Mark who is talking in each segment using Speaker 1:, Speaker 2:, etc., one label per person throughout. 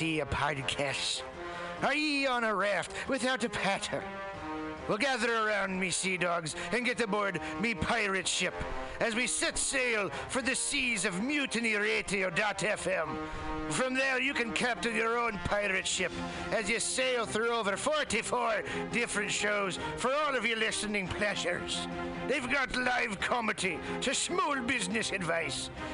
Speaker 1: sea of podcasts? Are ye on a raft without a paddle? Well, gather around me, sea dogs, and get aboard me pirate ship as we set sail for the seas of Mutiny mutinyradio.fm. From there, you can captain your own pirate ship as you sail through over 44 different shows for all of your listening pleasures. They've got live comedy to small business advice,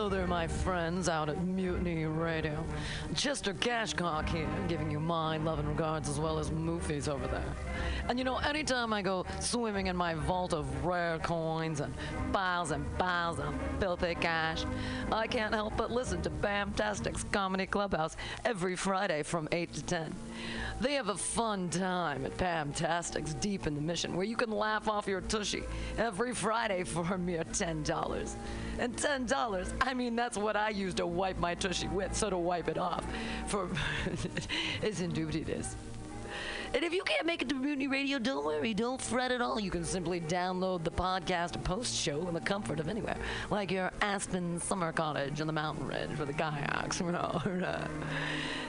Speaker 2: Hello there, my friends out at Mutiny Radio. Chester Cashcock here, giving you my love and regards as well as Moofy's over there. And you know, anytime I go swimming in my vault of rare coins and piles and piles of filthy cash, I can't help but listen to Pamtastic's Comedy Clubhouse every Friday from 8 to 10. They have a fun time at Pamtastic's Deep in the Mission where you can laugh off your tushy every Friday for a mere $10. And $10, I mean, that's what I use to wipe my tushy with, so to wipe it off for it's indeed it is. And if you can't make it to Mutiny Radio, don't worry, don't fret at all. You can simply download the podcast post show in the comfort of anywhere, like your Aspen summer cottage on the mountain ridge with the kayaks. Uh,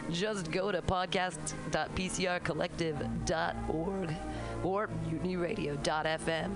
Speaker 2: just go to podcast.pcrcollective.org or mutinyradio.fm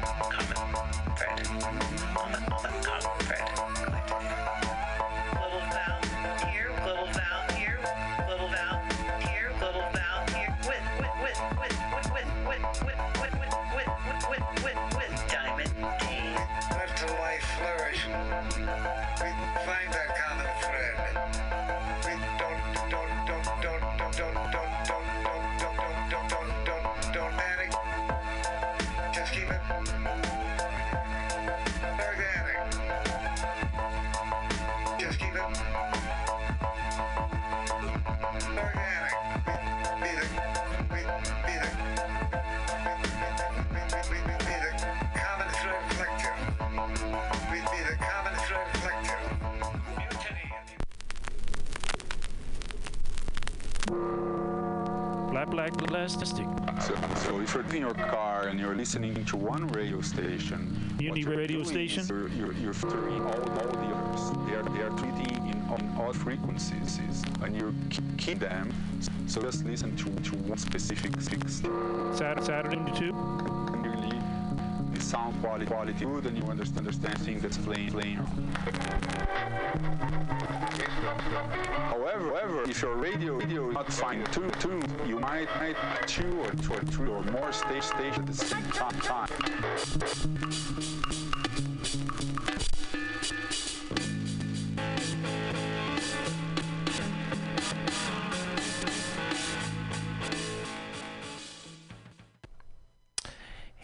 Speaker 3: to one radio station, what
Speaker 4: radio station?
Speaker 3: You're, you're, you're filtering all, all the others. They are, they are treating in on odd frequencies, and you keep, them. So just listen to, to one specific fix.
Speaker 4: Saturday, Saturday to two.
Speaker 3: Really, the sound quality quality good, and you understand understand things that's playing playing. However, however, if your radio is not fine tuned, tuned, you might might two or two or three or more stage stage at the same time.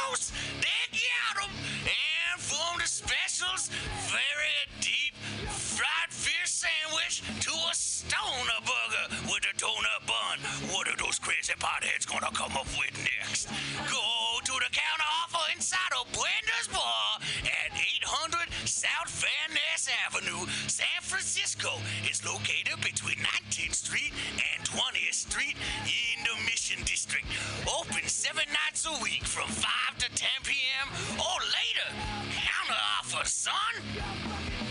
Speaker 5: tacos? They got 'em. And from the specials, very deep fried fish sandwich to a stoner burger with a donut bun. What are those crazy potheads gonna come up with next? Go to the counter offer inside of Bender's Bar at 800 South Avenue, San Francisco. is located between 19th Street and 20th Street in the Mission District. Open seven nights a week from 5 to 10 p.m. or later. Counter offer, son.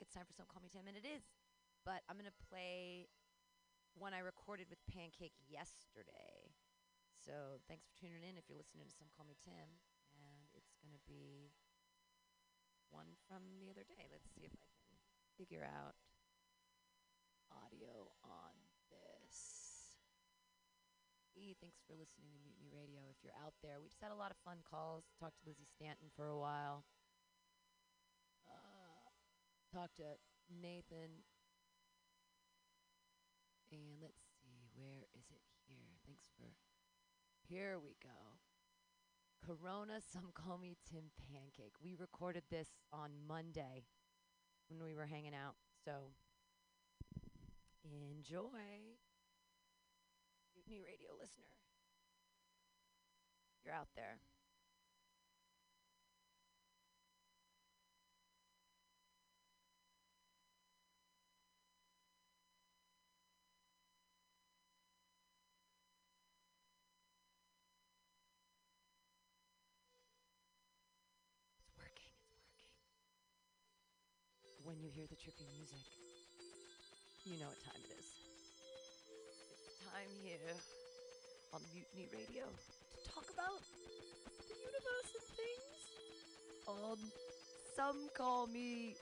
Speaker 2: It's time for Some Call Me Tim, and it is. But I'm going to play one I recorded with Pancake yesterday. So thanks for tuning in if you're listening to Some Call Me Tim. And it's going to be one from the other day. Let's see if I can figure out audio on this. E, thanks for listening to Mutiny Radio. If you're out there, we just had a lot of fun calls. Talked to Lizzie Stanton for a while. Uh, talk to Nathan. And let's see, where is it here? Thanks for. Here we go. Corona, some call me Tim Pancake. We recorded this on Monday when we were hanging out. So enjoy. Mutiny Radio listener. You're out there. When you hear the trippy music, you know what time it is. It's time here on Mutiny Radio to talk about the universe and things. On some call me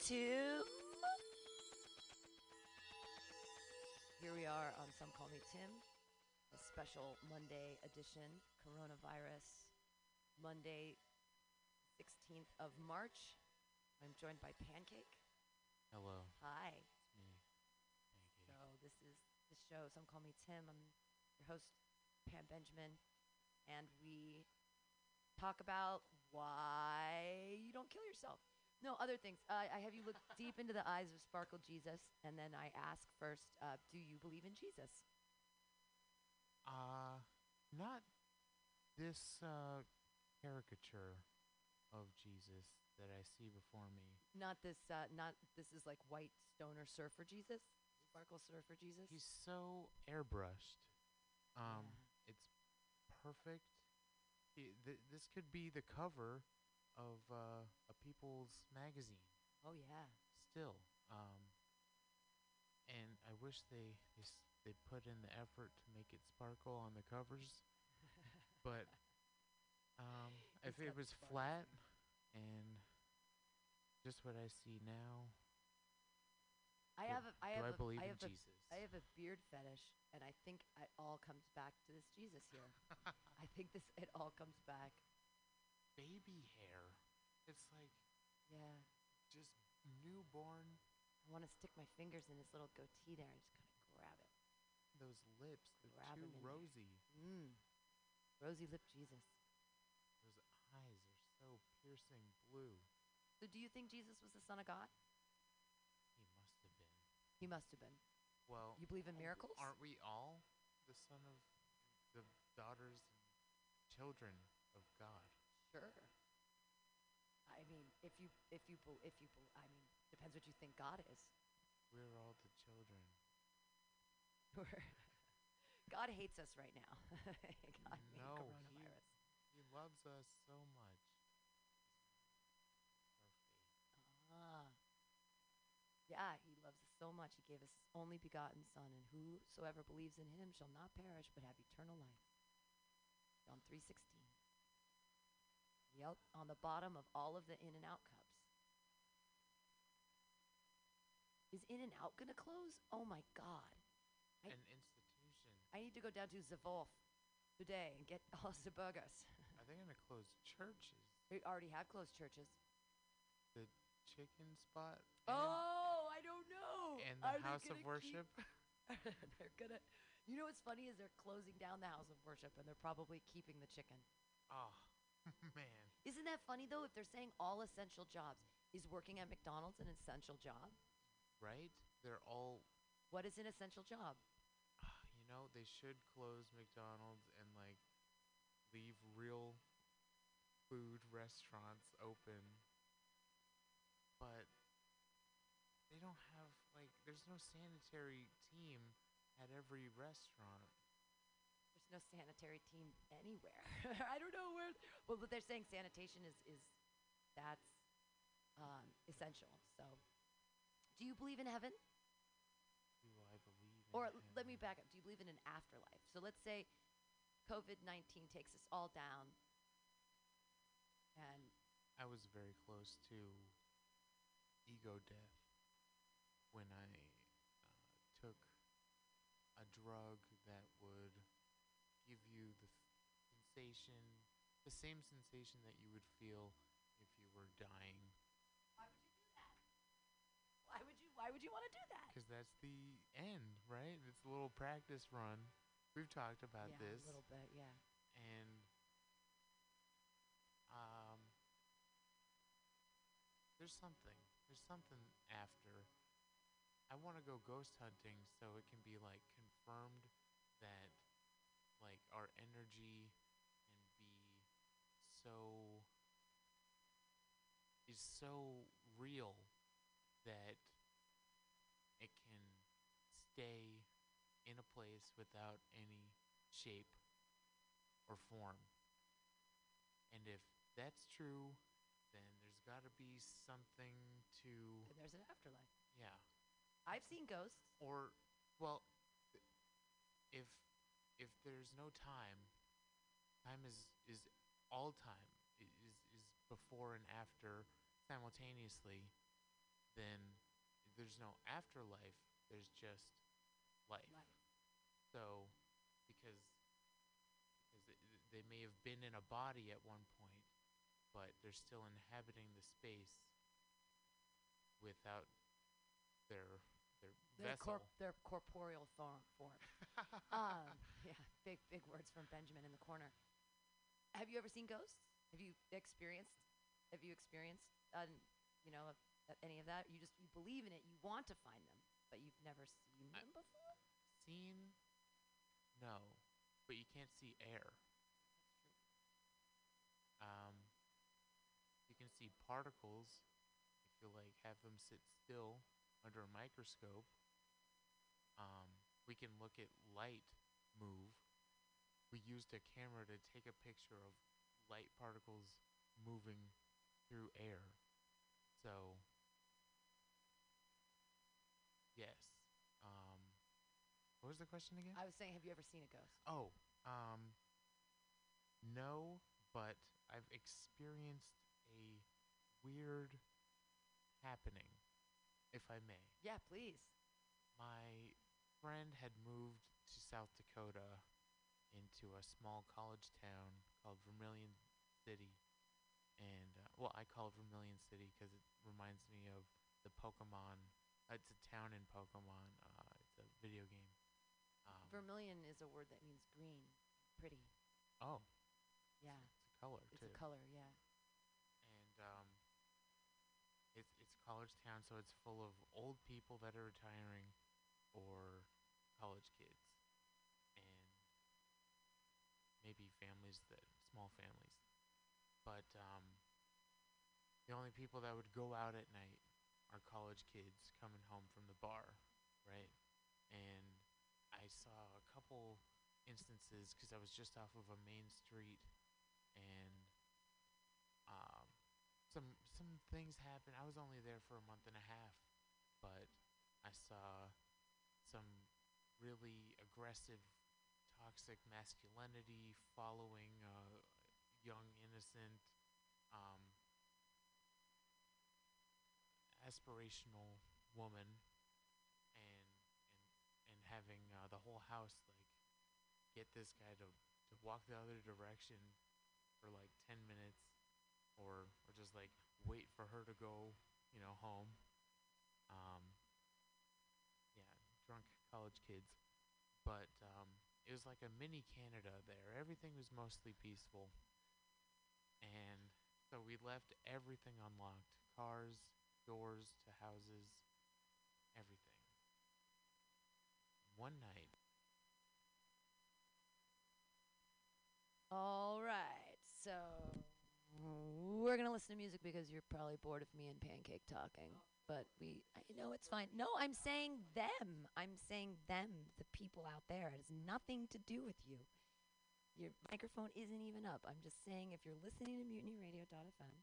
Speaker 2: Tim. Here we are on Some Call Me Tim, a special Monday edition, coronavirus, Monday, 16th of March. I'm joined by Pancake.
Speaker 6: Hello,
Speaker 2: Hi.
Speaker 6: it's me.
Speaker 2: So this is the show. Some call me Tim. I'm your host, Pam Benjamin, and we talk about why you don't kill yourself. No, other things. Uh, I have you look deep into the eyes of Sparkle Jesus, and then I ask first, uh, do you believe in Jesus?
Speaker 6: Uh, not this uh, caricature of Jesus that I see before me.
Speaker 2: Not this. Uh, not this is like white stoner surfer Jesus. Sparkle surfer Jesus.
Speaker 6: He's so airbrushed. Um, it's perfect. He, th- this could be the cover of uh, a People's magazine.
Speaker 2: oh yeah.
Speaker 6: Still, um, and I wish they they, s- they put in the effort to make it sparkle on the covers. but um, if it was flat and just what I see now,
Speaker 2: I have. A, I have.
Speaker 6: I
Speaker 2: a,
Speaker 6: believe
Speaker 2: I
Speaker 6: in
Speaker 2: have a,
Speaker 6: Jesus?
Speaker 2: I have a beard fetish, and I think it all comes back to this Jesus here. I think this. It all comes back.
Speaker 6: baby hair. It's like
Speaker 2: Yeah.
Speaker 6: just newborn.
Speaker 2: I want to stick my fingers in his little goatee there and just kind of grab it.
Speaker 6: Those lips, they're
Speaker 2: Grab
Speaker 6: too
Speaker 2: in
Speaker 6: rosy.
Speaker 2: Mm. Rosy lip Jesus.
Speaker 6: Those eyes are so piercing blue.
Speaker 2: So, do you think Jesus was the Son of God?
Speaker 6: He must have been.
Speaker 2: He must have been.
Speaker 6: Well,
Speaker 2: You believe in miracles?
Speaker 6: Aren't we all the son of the daughters and children of God?
Speaker 2: Sure. I mean, if you if you bel if you bel I mean, depends what you think God is.
Speaker 6: We're all the children.
Speaker 2: God hates us right now. God
Speaker 6: no, he, he loves us so much.
Speaker 2: Ah. Yeah, he loves us so much. He gave us his only begotten Son, and whosoever believes in him shall not perish but have eternal life. John 3:16. Yep, on the bottom of all of the In and Out cups. Is In and Out gonna close? Oh my God! I-
Speaker 6: An institution.
Speaker 2: I need to go down to Zavolf today and get all the burgers.
Speaker 6: Are they going to close churches?
Speaker 2: They already have closed churches.
Speaker 6: The chicken spot?
Speaker 2: Oh, don't know.
Speaker 6: And the
Speaker 2: they
Speaker 6: house of worship?
Speaker 2: they're gonna. You know what's funny is they're closing down the house of worship and they're probably keeping the chicken.
Speaker 6: Oh, man.
Speaker 2: Isn't that funny though? If they're saying all essential jobs, is working at McDonald's an essential job?
Speaker 6: Right? They're all
Speaker 2: What is an essential job?
Speaker 6: Ah, you know, they should close McDonald's and like leave real food restaurants open. But they don't have like there's no sanitary team at every restaurant.
Speaker 2: There's no sanitary team anywhere. I don't know where. Well, but they're saying sanitation is is that's um, essential. So, do you believe in heaven?
Speaker 6: Do I believe in
Speaker 2: Or l- let me back up. Do you believe in an afterlife? So let's say COVID 19 takes us all down. And
Speaker 6: I was very close to ego death when I uh, took a drug that would give you the sensation, the same sensation that you would feel if you were dying.
Speaker 2: why would you do that? Why would you? Why would you want to do that?
Speaker 6: because that's the end, right? It's a little practice run. We've talked about
Speaker 2: yeah,
Speaker 6: this,
Speaker 2: a little bit, yeah.
Speaker 6: and um, there's something. There's something after. I want to go ghost hunting so it can be like confirmed that like our energy can be so is so real that it can stay in a place without any shape or form. And if that's true, then there's got to be something to
Speaker 2: There's an afterlife.
Speaker 6: yeah.
Speaker 2: I've seen ghosts.
Speaker 6: Or well, if if there's no time, time is is all time is is before and after simultaneously, then there's no afterlife. There's just life. So because because they may have been in a body at one point, but they're still inhabiting the space without their their
Speaker 2: Their,
Speaker 6: vessel.
Speaker 2: corp- their corporeal form. form. um, yeah, big big words from Benjamin in the corner. Have you ever seen ghosts? Have you experienced? Have you experienced? Uh, you know, of any of that? You just you believe in it. You want to find them, but you've never seen them before.
Speaker 6: Seen? No, but you can't see air. Um, you can see particles if you like have them sit still under a microscope. Um, we can look at light move. We used a camera to take a picture of light particles moving through air. So, yes. Um, what was the question again?
Speaker 2: I was saying, have you ever seen a ghost?
Speaker 6: Oh, um, no, but I've experienced a weird happening, if I may.
Speaker 2: Yeah, please.
Speaker 6: My friend had moved to South Dakota into a small college town called Vermilion City. And, uh, well, I call it Vermilion City because it reminds me of the Pokemon. Uh, it's a town in Pokemon. Uh, it's a video game. Um,
Speaker 2: Vermilion is a word that means green, pretty.
Speaker 6: oh,
Speaker 2: Yeah,
Speaker 6: it's a color
Speaker 2: it's
Speaker 6: too.
Speaker 2: a color. Yeah.
Speaker 6: and um, it's it's college town, so it's full of old people that are retiring or college kids, and maybe families that small families. But um, the only people that would go out at night are college kids coming home from the bar, right? And I saw a couple instances because I was just off of a main street, and some some things happened. I was only there for a month and a half, but I saw some really aggressive, toxic masculinity following a young, innocent, um, aspirational woman, and and and having uh, the whole house like get this guy to to walk the other direction for like 10 minutes or just like wait for her to go, you know, home. Um yeah, drunk college kids. But um it was like a mini Canada there. Everything was mostly peaceful. And so we left everything unlocked. Cars, doors to houses, everything. One night
Speaker 2: All right, so we're gonna listen to music because you're probably bored of me and Pancake talking. But we, I know it's fine. No, I'm saying them. I'm saying them, the people out there. It has nothing to do with you. Your microphone isn't even up. I'm just saying if you're listening to MutinyRadio.fm,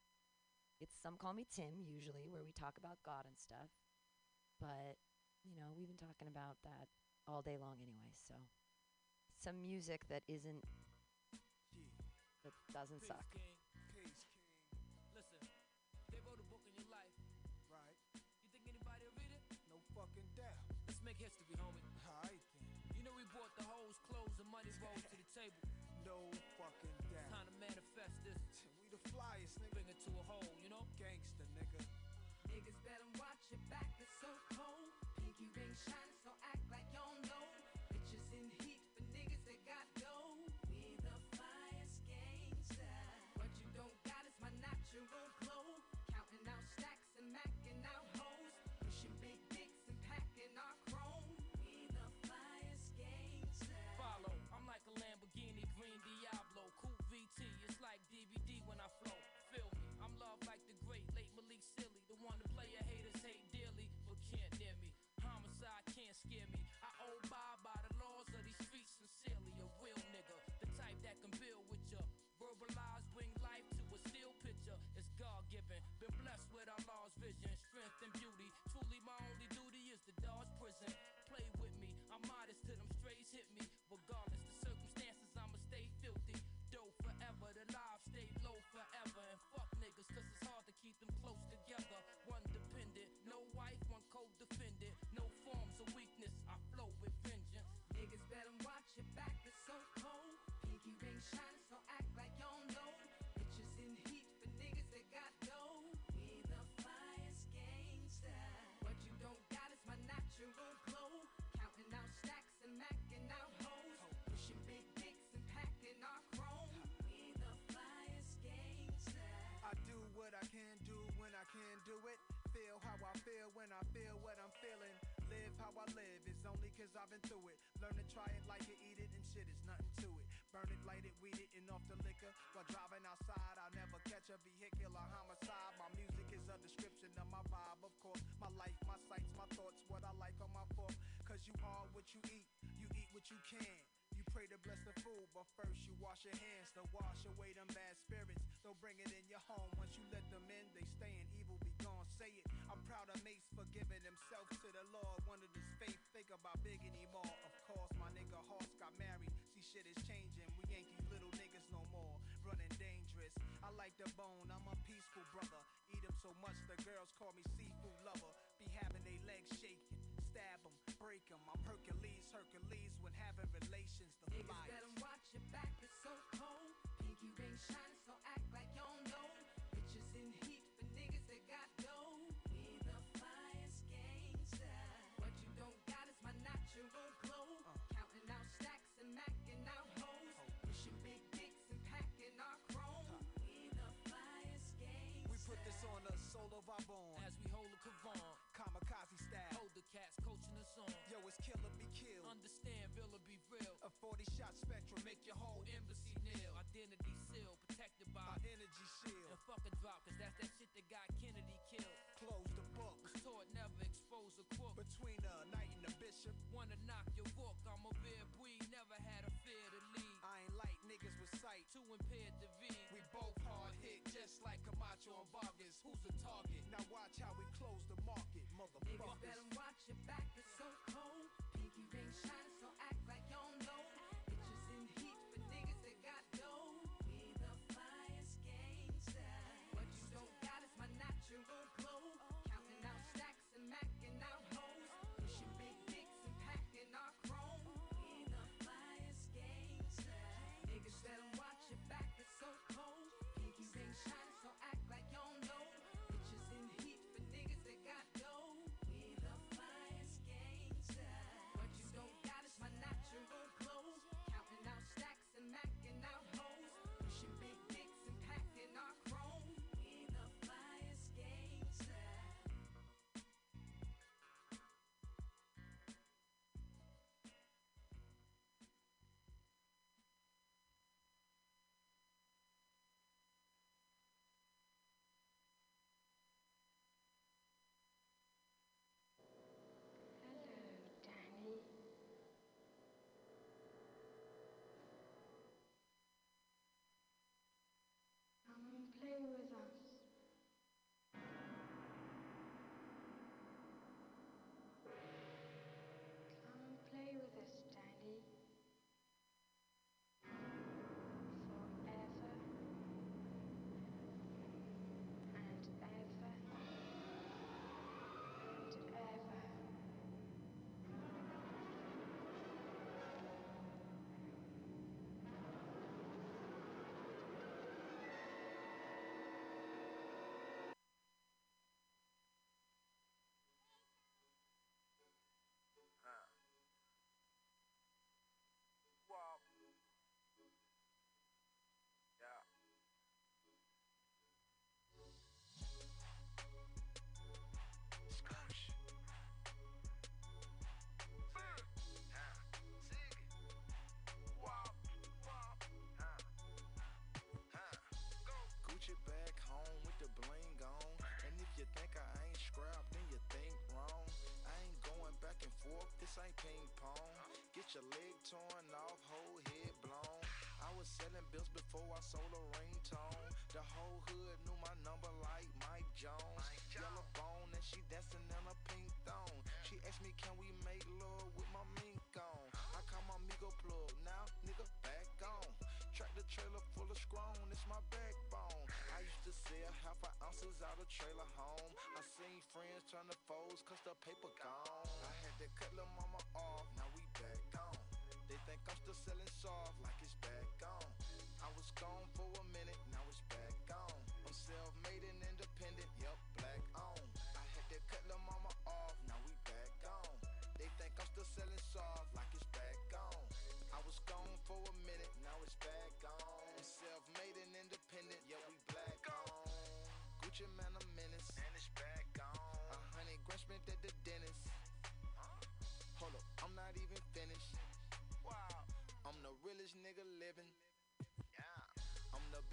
Speaker 2: it's some call me Tim usually, where we talk about God and stuff. But you know, we've been talking about that all day long anyway. So some music that isn't that doesn't suck.
Speaker 7: Make history, homie. Alright then. You know we brought the hoes, clothes, and money rolls to the table.
Speaker 8: Feel what I'm feeling. Live how I live, it's only cause I've been through it. Learn to try it like you eat it, and shit is nothing to it. Burn it, light it, weed it, and off the liquor. While driving outside, I'll never catch a vehicular homicide. My music is a description of my vibe, of course. My life, my sights, my thoughts, what I like on my fork. Cause you are what you eat, you eat what you can. You pray to bless the food, but first you wash your hands to wash away them bad spirits. Don't bring it in your home. Once you let them in, they stay in. Say it. I'm proud of Mase for giving himself to the Lord. Wanted his faith, think about big anymore. Of course, my nigga Hoss got married. See, shit is changing. We ain't these little niggas no more. Running dangerous. I like the bone, I'm a peaceful brother. Eat 'em so much the girls call me seafood lover. Be having they legs shaking. Stab 'em, break 'em. I'm Hercules, Hercules when having relations. The
Speaker 9: Niggas
Speaker 8: on. Yo, it's kill or be killed.
Speaker 7: Understand, real or be real.
Speaker 8: A 40 shot spectrum.
Speaker 7: Make your whole embassy kneel. Identity sealed, protected by
Speaker 8: Our energy shield.
Speaker 7: And fuck a drop, cause that's that shit that got Kennedy killed.
Speaker 8: Close the book.
Speaker 7: Was taught never expose a crook.
Speaker 8: Between the knight and the bishop.
Speaker 7: Wanna knock your book, I'm a rare breed, never had a fear to lead.
Speaker 8: I ain't like niggas with sight.
Speaker 7: Too impaired to read.
Speaker 8: We both hard hit, just like Camacho and Vargas. Who's the target? Now watch how we close the market,
Speaker 9: Niggas
Speaker 8: motherfuckers.
Speaker 9: better watch your back,
Speaker 10: with
Speaker 11: Your leg torn off, whole head blown. I was selling bills before I sold a ringtone. The whole hood knew my number like Mike Jones. Yellow bone and she dancing in a pink thong. She asked me, can we make love with my mink on? I call my Migo plug, now nigga back on. Track the trailer full of scrown, it's my backbone. I used to sell half an ounces out of trailer home. I seen friends turn to foes cause the paper gone. I had to cut lil' mama off, still selling soft like it's back on. I was gone for a minute, now it's back on. I'm self-made and independent, yep, black on. I had to cut lil' mama off, now we back on. They think I'm still selling soft like it's back on. I was gone for a minute, now it's back on. Self-made and independent, yeah, we black on. Gucci Mane,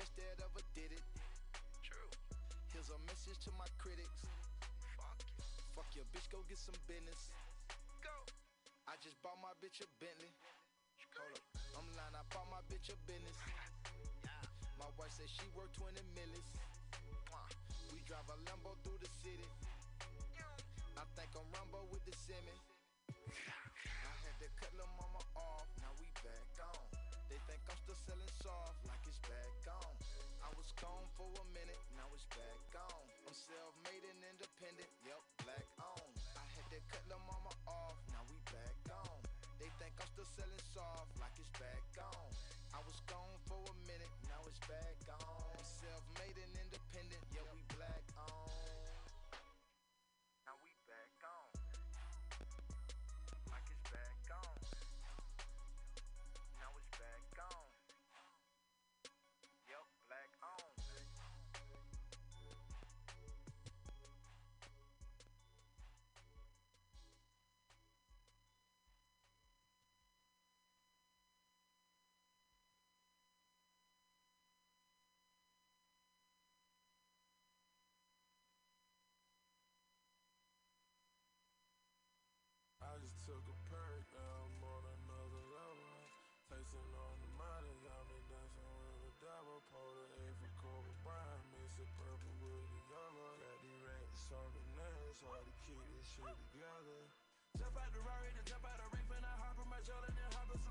Speaker 11: best that ever did it. True. Here's a message to my critics. Fuck you. Fuck your bitch, go get some business. Go. I just bought my bitch a Bentley. Hold up. I'm lying, I bought my bitch a business. yeah. My wife said she worked 20 millis. We drive a Lambo through the city. I think I'm Rambo with the semi. For a minute, now it's back on. I'm self-made
Speaker 12: nails, hard to keep this shit together.
Speaker 7: Jump out the Rari, then jump out the reef, and I hop on my shoulder, then hop on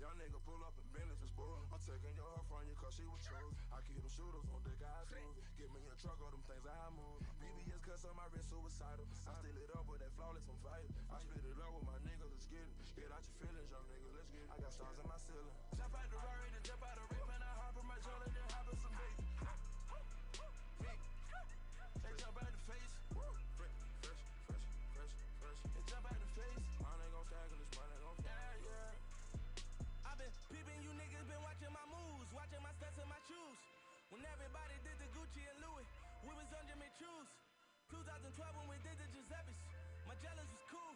Speaker 12: Young nigga pull up and Bentley just spoil. I'm taking your her from you cause she was chosen. I keep them shooters on deck, I smooth. Get me a truck, all them things I move. BBS cuts on my wrist, suicidal. I still it up with that flawless, I'm fighting. I split it up with my niggas, let's get it. Get out your feelings, young nigga, let's get it. I got stars in my ceiling.
Speaker 7: On 2012 when we did the Giuseppe's, my jealous was cool.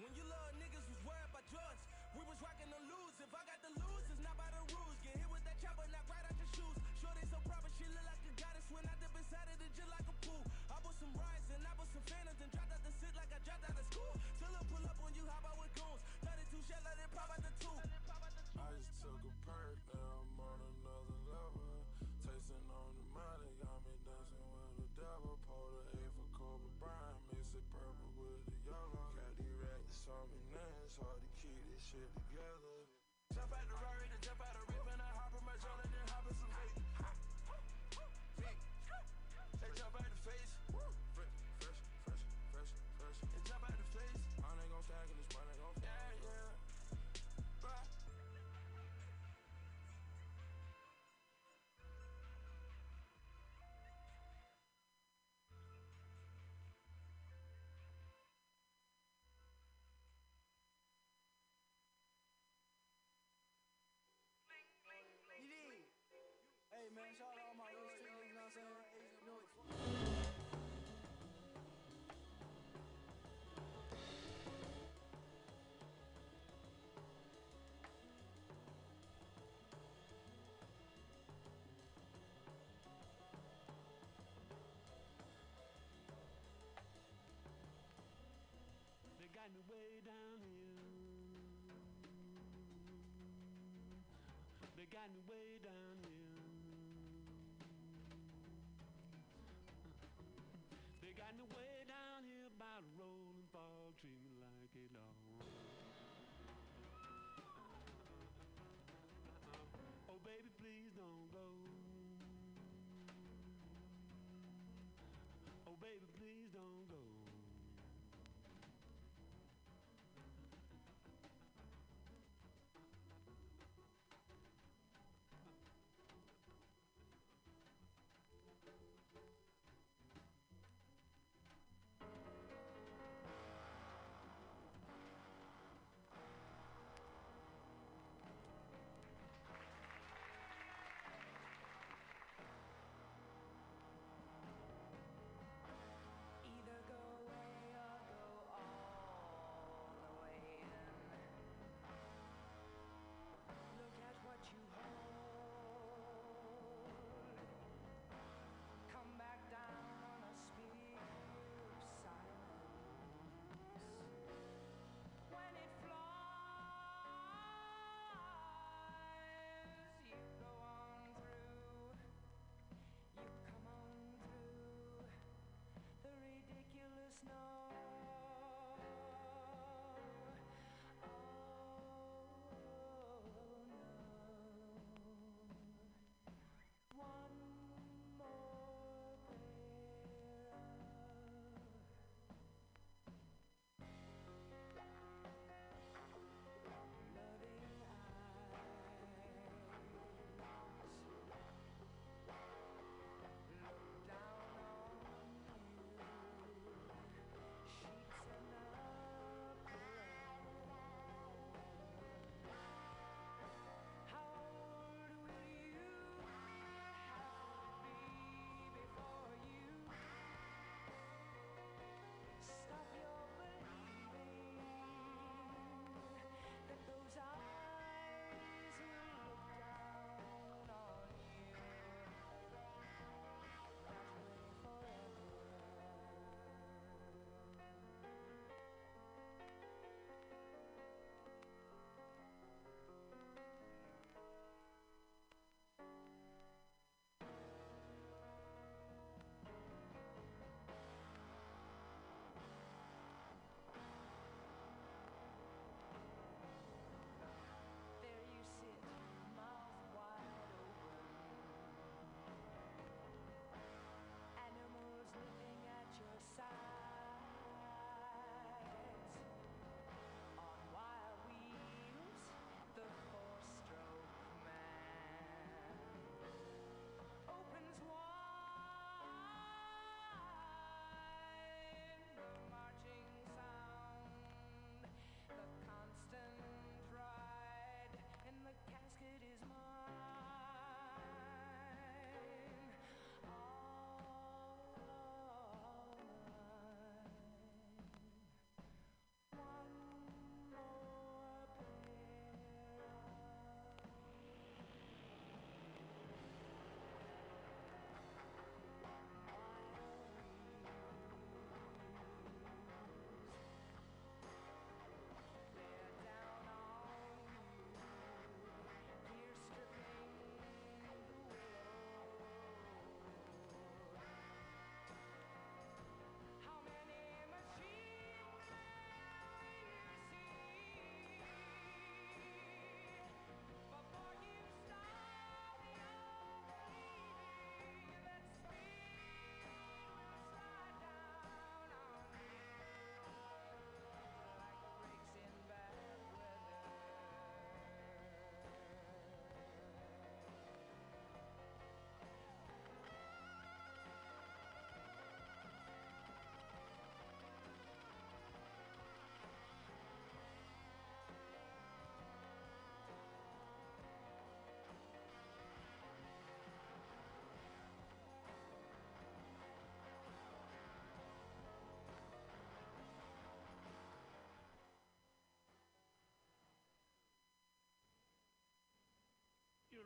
Speaker 7: When you little niggas was worried about Jordans, we was rocking the lose. If I got the lose, it's not by the rules. Get hit with that chopper, knock right out your shoes. Shorty so proper, she look like a goddess. When I dip inside it, it just like a pool. I bought some rice and I bought some phantoms and dropped out the sit like I dropped out of school. Till I pull up when you hop out with goons. 32 shell, let it pop out the
Speaker 12: it's hard to keep this shit together.
Speaker 7: Jump out the Rari, then jump out
Speaker 8: man, shout out all my street niggas, you know what I'm saying?
Speaker 13: They got me way down here. They got me way down here. Got me way down here by the rolling treat me like a dog. Oh baby, please don't go. Oh baby, please don't go.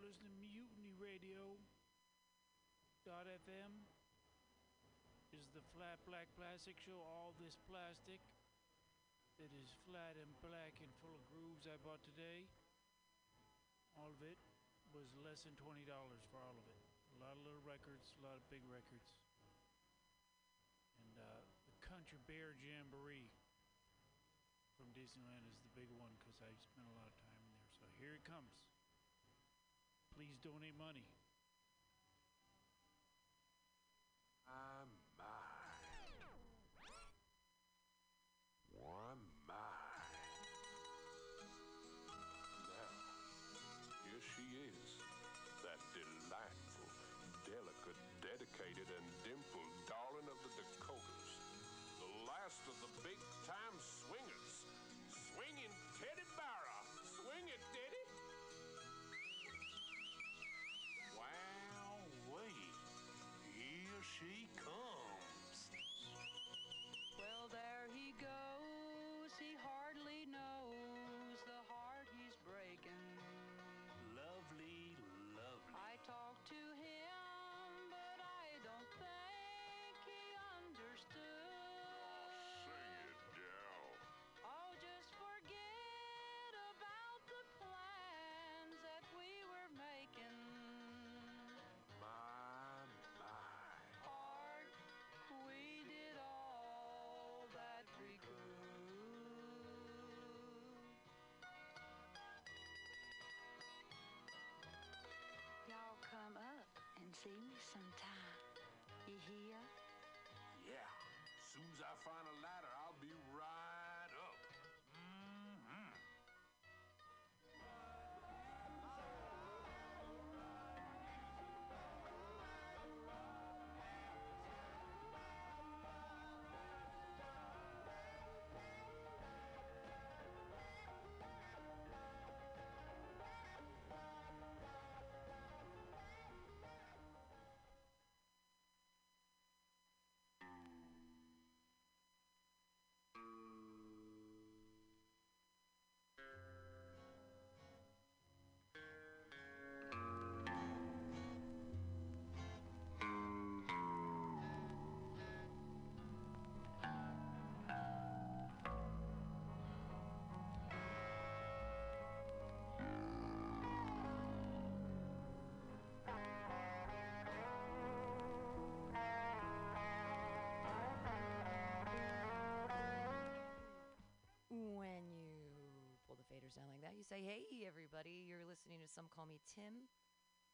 Speaker 13: Listening to Mutiny Radio. Dot FM. Is the flat black plastic show. All this plastic that is flat and black and full of grooves I bought today. All of it was less than twenty dollars for all of it. A lot of little records, a lot of big records. And uh, the Country Bear Jamboree from Disneyland is the big one because I spent a lot of time in there. So here it comes. Please donate money.
Speaker 14: She comes.
Speaker 15: See me sometime. You hear?
Speaker 14: Yeah. Soon as I find a ladder,
Speaker 2: say, Hey, everybody, you're listening to Some Call Me Tim.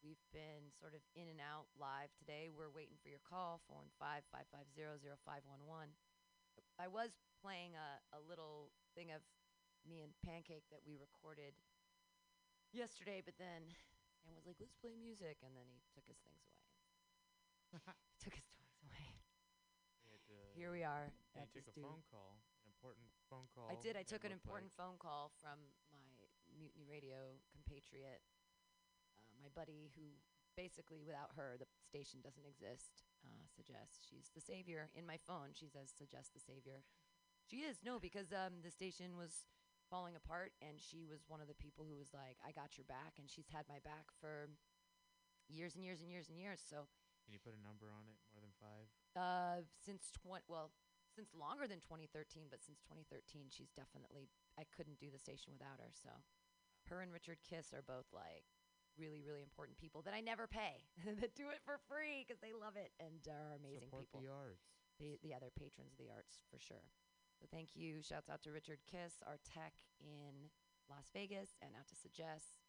Speaker 2: We've been sort of in and out live today. We're waiting for your call, 415 550 0511. I was playing a, a little thing of me and Pancake that we recorded yesterday, but then Sam was like, Let's play music. And then he took his things away. he took his toys away.
Speaker 6: He had to-
Speaker 2: Here we are
Speaker 6: and
Speaker 2: at
Speaker 6: he took a phone call, an important phone call.
Speaker 2: I did. I took an important phone call from my Mutiny Radio compatriot, uh, my buddy, who basically, without her, the station doesn't exist. Uh, suggests she's the savior in my phone. She says, "Suggest the savior." She is no, because um, the station was falling apart, and she was one of the people who was like, "I got your back," and she's had my back for years and years and years and years. So
Speaker 6: Can you put a number on it? More than five?
Speaker 2: uh, since twen- well, since longer than 2013, but since 2013, she's definitely. I couldn't do the station without her. So, her and Richard Kiss are both like really, really important people that I never pay that do it for free because they love it and are amazing
Speaker 6: Support
Speaker 2: people.
Speaker 6: the arts.
Speaker 2: They, the other patrons of the arts for sure. So thank you. Shouts out to Richard Kiss, our tech in Las Vegas, and out to Suggest.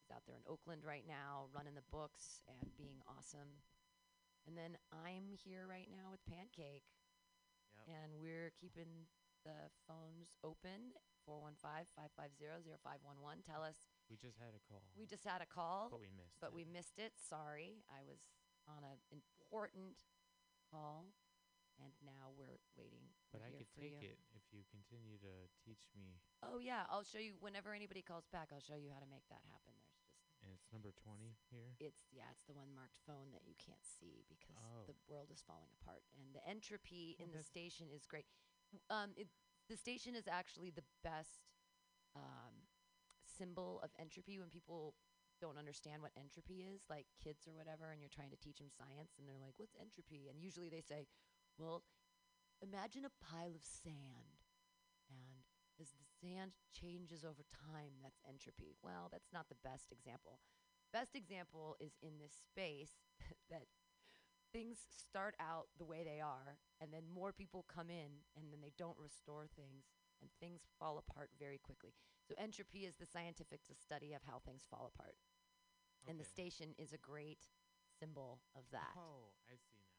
Speaker 2: He's out there in Oakland right now, running the books and being awesome. And then I'm here right now with Pancake. And we're keeping the phones open 415 550 0511. Tell us.
Speaker 6: We just had a call.
Speaker 2: We just had a call.
Speaker 6: But we missed
Speaker 2: But
Speaker 6: it.
Speaker 2: we missed it. Sorry. I was on an important call. And now we're waiting.
Speaker 6: But
Speaker 2: We're
Speaker 6: I could take
Speaker 2: you.
Speaker 6: it if you continue to teach me.
Speaker 2: Oh yeah, I'll show you whenever anybody calls back. I'll show you how to make that happen. There's just
Speaker 6: And it's number 20 here.
Speaker 2: it's yeah, it's the one marked phone that you can't see because
Speaker 6: Oh.
Speaker 2: the world is falling apart and the entropy
Speaker 6: Well,
Speaker 2: in the station is great. Um, it, the station is actually the best um, symbol of entropy when people don't understand what entropy is, like kids or whatever, and you're trying to teach them science, and they're like, "What's entropy?" And usually they say, "Well, imagine a pile of sand, and as the sand changes over time, that's entropy." Well, that's not the best example. Best example is in this space that things start out the way they are, and then more people come in, and then they don't restore things, and things fall apart very quickly. So entropy is the scientific study of how things fall apart, and the station is a great symbol of that.
Speaker 6: Oh, I see now.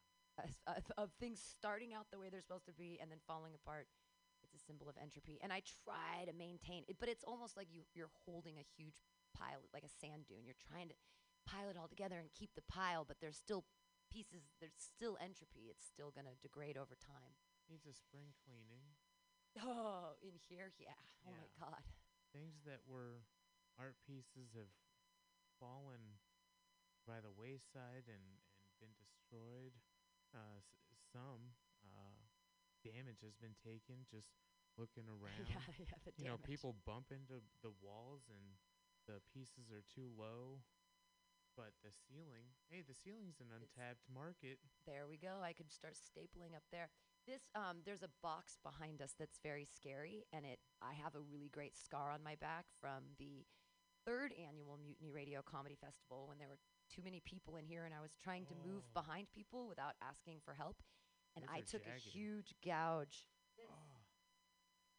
Speaker 2: As- Of, of things starting out the way they're supposed to be and then falling apart. It's a symbol of entropy, and I try to maintain it, but it's almost like you you're holding a huge pile, like a sand dune. You're trying to pile it all together and keep the pile, but there's still pieces. There's still entropy. It's still gonna degrade over time.
Speaker 6: Needs a spring cleaning.
Speaker 2: Oh, in here, yeah. Oh my God.
Speaker 6: Things that were art pieces have fallen by the wayside and, and been destroyed. Uh, s- some uh, damage has been taken just looking around.
Speaker 2: Yeah, yeah, the
Speaker 6: you know, people bump into the walls and the pieces are too low. But the ceiling, hey, the ceiling's an untapped market.
Speaker 2: There we go. I could start stapling up there. This um, there's a box behind us that's very scary, and it I have a really great scar on my back from the third annual Mutiny Radio Comedy Festival when there were too many people in here, and I was trying to move
Speaker 6: Oh.
Speaker 2: behind people without asking for help, and
Speaker 6: Those
Speaker 2: I
Speaker 6: are
Speaker 2: took a huge gouge.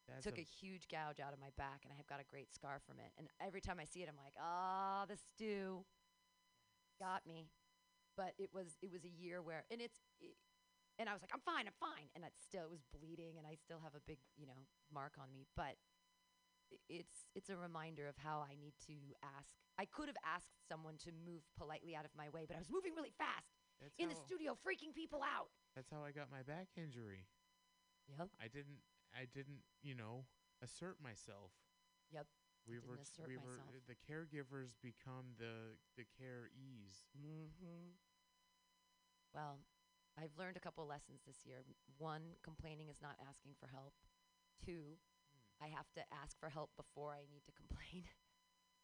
Speaker 6: That's
Speaker 2: took
Speaker 6: a-
Speaker 2: a huge gouge out of my back, and I have got a great scar from it. And every time I see it, I'm like, ah, the stew got me. But it was it was a year where, and it's, i and I was like, I'm fine, I'm fine, and it still it was bleeding, and I still have a big you know mark on me. But it's it's a reminder of how I need to ask. I could have asked someone to move politely out of my way, but I was moving really fast
Speaker 6: That's
Speaker 2: in the studio, freaking people out.
Speaker 6: That's how I got my back injury.
Speaker 2: Yep.
Speaker 6: I didn't. I didn't. You know, assert myself.
Speaker 2: Yep.
Speaker 6: We were. we were. The caregivers become the the care ease.
Speaker 2: Mm-hmm. Well, I've learned a couple lessons this year. One, complaining is not asking for help. Two, I have to ask for help before I need to complain.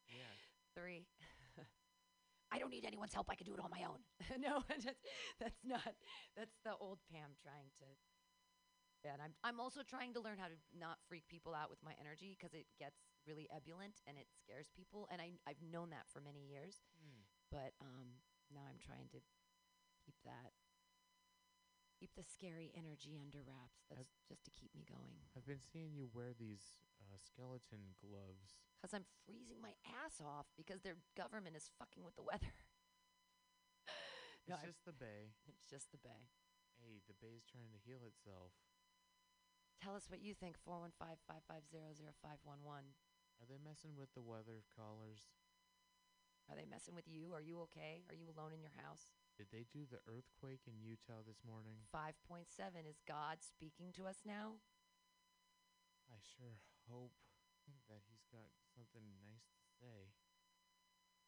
Speaker 6: Yeah.
Speaker 2: Three, I don't need anyone's help. I can do it on my own. no, that's, that's not. That's the old Pam trying to. Yeah, and I'm I'm also trying to learn how to not freak people out with my energy because it gets really ebullient and it scares people, and I I've known that for many years,
Speaker 6: Hmm.
Speaker 2: but um now I'm trying to keep that keep the scary energy under wraps. That's just to keep me going.
Speaker 6: I've been seeing you wear these uh, skeleton gloves.
Speaker 2: Because I'm freezing my ass off because their government is fucking with the weather.
Speaker 6: It's
Speaker 2: I-
Speaker 6: just the bay.
Speaker 2: It's just the bay.
Speaker 6: Hey, the bay's trying to heal itself.
Speaker 2: Tell us what you think. 415 550 0511.
Speaker 6: Are they messing with the weather callers?
Speaker 2: Are they messing with you? Are you okay? Are you alone in your house?
Speaker 6: Did they do the earthquake in Utah this morning?
Speaker 2: 5.7. Is God speaking to us now?
Speaker 6: I sure hope that he's got something nice to say.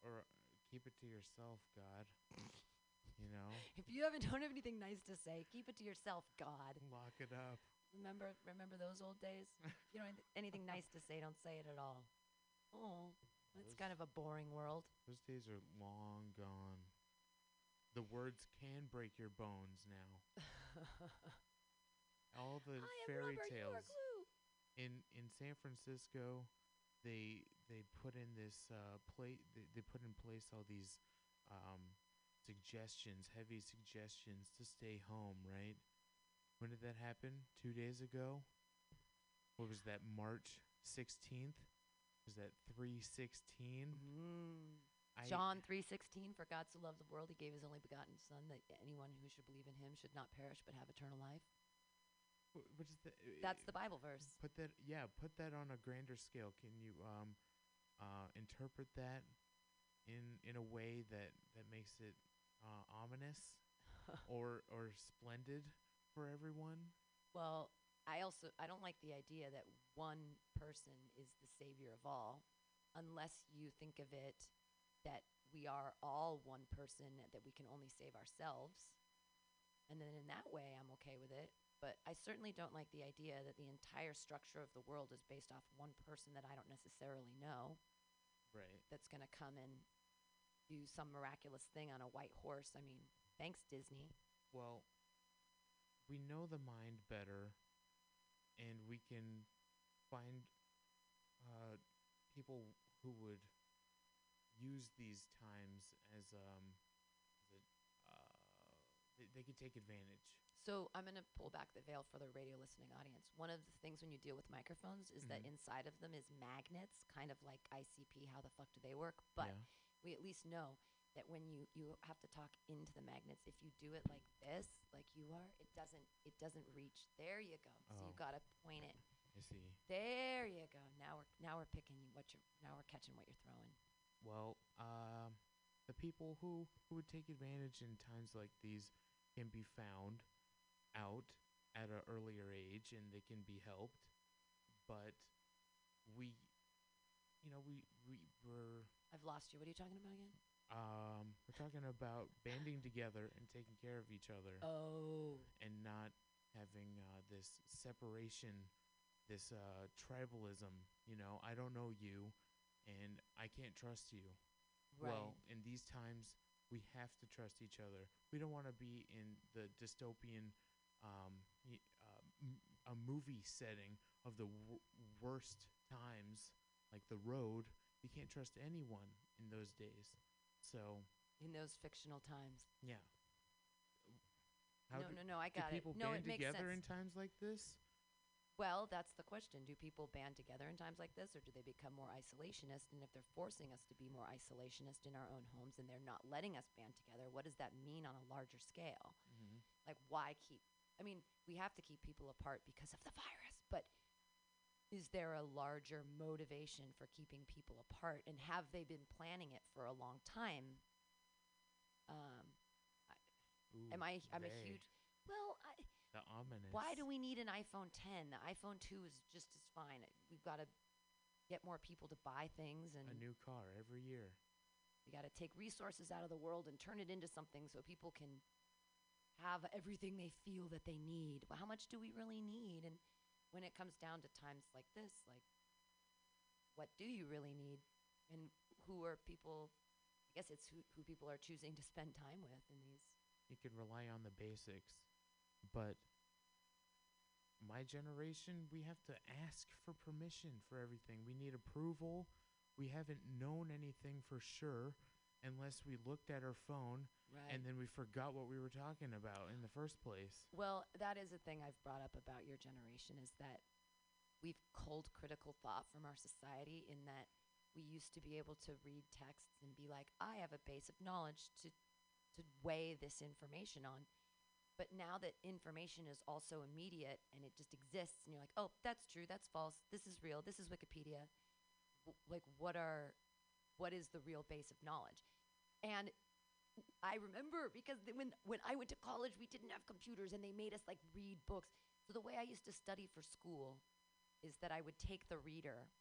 Speaker 6: Or uh, keep it to yourself, God. you know?
Speaker 2: If you haven't don't have anything nice to say, keep it to yourself, God.
Speaker 6: Lock it up.
Speaker 2: Remember remember those old days? You don't have anything nice to say, don't say it at all. Oh,
Speaker 6: it's
Speaker 2: kind of a boring world.
Speaker 6: Those days are long gone. The words can break your bones now. All the
Speaker 2: I
Speaker 6: fairy
Speaker 2: rubber,
Speaker 6: tales in in San Francisco, they they put in this uh, plate. They, they put in place all these um, suggestions, heavy suggestions to stay home. Right? When did that happen? Two days ago. What was that? March sixteenth. Was that three sixteen? I-
Speaker 2: John 3:16 for God so loved the world he gave his only begotten son that anyone who should believe in him should not perish but have eternal life.
Speaker 6: Wh- What is the? uh,
Speaker 2: That's the Bible verse.
Speaker 6: Put that, yeah, put that on a grander scale. Can you um, uh, interpret that in in a way that that makes it uh, ominous or or splendid for everyone?
Speaker 2: Well, I also I don't like the idea that one person is the savior of all unless you think of it that we are all one person that we can only save ourselves. And then in that way I'm okay with it, but I certainly don't like the idea that the entire structure of the world is based off one person that I don't necessarily know
Speaker 6: Right.
Speaker 2: that's going to come and do some miraculous thing on a white horse. I mean, thanks Disney.
Speaker 6: Well, we know the mind better, and we can find uh, people who would use these times as um, a, uh, they, they could take advantage.
Speaker 2: So I'm going to pull back the veil for the radio listening audience. One of the things when you deal with microphones is that
Speaker 6: Mhm.
Speaker 2: inside of them is magnets, kind of like ICP. How the fuck do they work? But
Speaker 6: Yeah.
Speaker 2: we at least know that when you you have to talk into the magnets, if you do it like this, like you are, it doesn't it doesn't reach. There you go. So you
Speaker 6: Oh.
Speaker 2: got to point it.
Speaker 6: I see.
Speaker 2: There you go. Now we're now we're picking what you're now we're catching what you're throwing.
Speaker 6: Well, um, the people who, who would take advantage in times like these can be found out at an earlier age and they can be helped. But we, you know, we, we were,
Speaker 2: I've lost you. What are you talking about again?
Speaker 6: Um, we're talking about banding together and taking care of each other.
Speaker 2: Oh.
Speaker 6: And not having uh, this separation, this uh, tribalism. You know, I don't know you, and I can't trust you. Well, in these times, we have to trust each other. We don't want to be in the dystopian, um, y- uh, m- a movie setting of the w- worst times, like the road. You can't trust anyone in those days. So
Speaker 2: In those fictional times.
Speaker 6: yeah.
Speaker 2: No, no, no, I got
Speaker 6: do
Speaker 2: it.
Speaker 6: people
Speaker 2: No,
Speaker 6: band
Speaker 2: it makes
Speaker 6: together in
Speaker 2: sense.
Speaker 6: times like this?
Speaker 2: Well, that's the question. Do people band together in times like this, or do they become more isolationist? And if they're forcing us to be more isolationist in our own homes and they're not letting us band together, what does that mean on a larger scale?
Speaker 6: Mhm.
Speaker 2: Like, why keep? I mean, we have to keep people apart because of the virus, but is there a larger motivation for keeping people apart? And have they been planning it for a long time? Um, I, am I? I'm a huge. Well, I,
Speaker 6: The ominous.
Speaker 2: why do we need an iPhone 10? The iPhone 2 is just as fine. We've got to get more people to buy things, and
Speaker 6: a new car every year?
Speaker 2: we got to take resources out of the world and turn it into something so people can have everything they feel that they need. But how much do we really need? And when it comes down to times like this, like, what do you really need? And who are people? I guess it's who, who people are choosing to spend time with in these.
Speaker 6: You can rely on the basics, but my generation, we have to ask for permission for everything. We need approval. We haven't known anything for sure unless we looked at our phone
Speaker 2: Right.
Speaker 6: and then we forgot what we were talking about in the first place.
Speaker 2: Well, that is a thing I've brought up about your generation is that we've culled critical thought from our society in that we used to be able to read texts and be like, I have a base of knowledge to to weigh this information on. But now that information is also immediate and it just exists and you're like, "Oh, that's true, that's false. This is real. This is Wikipedia." W- like what are what is the real base of knowledge? And I remember because when when I went to college, we didn't have computers, and they made us like read books. So the way I used to study for school is that I would take the reader,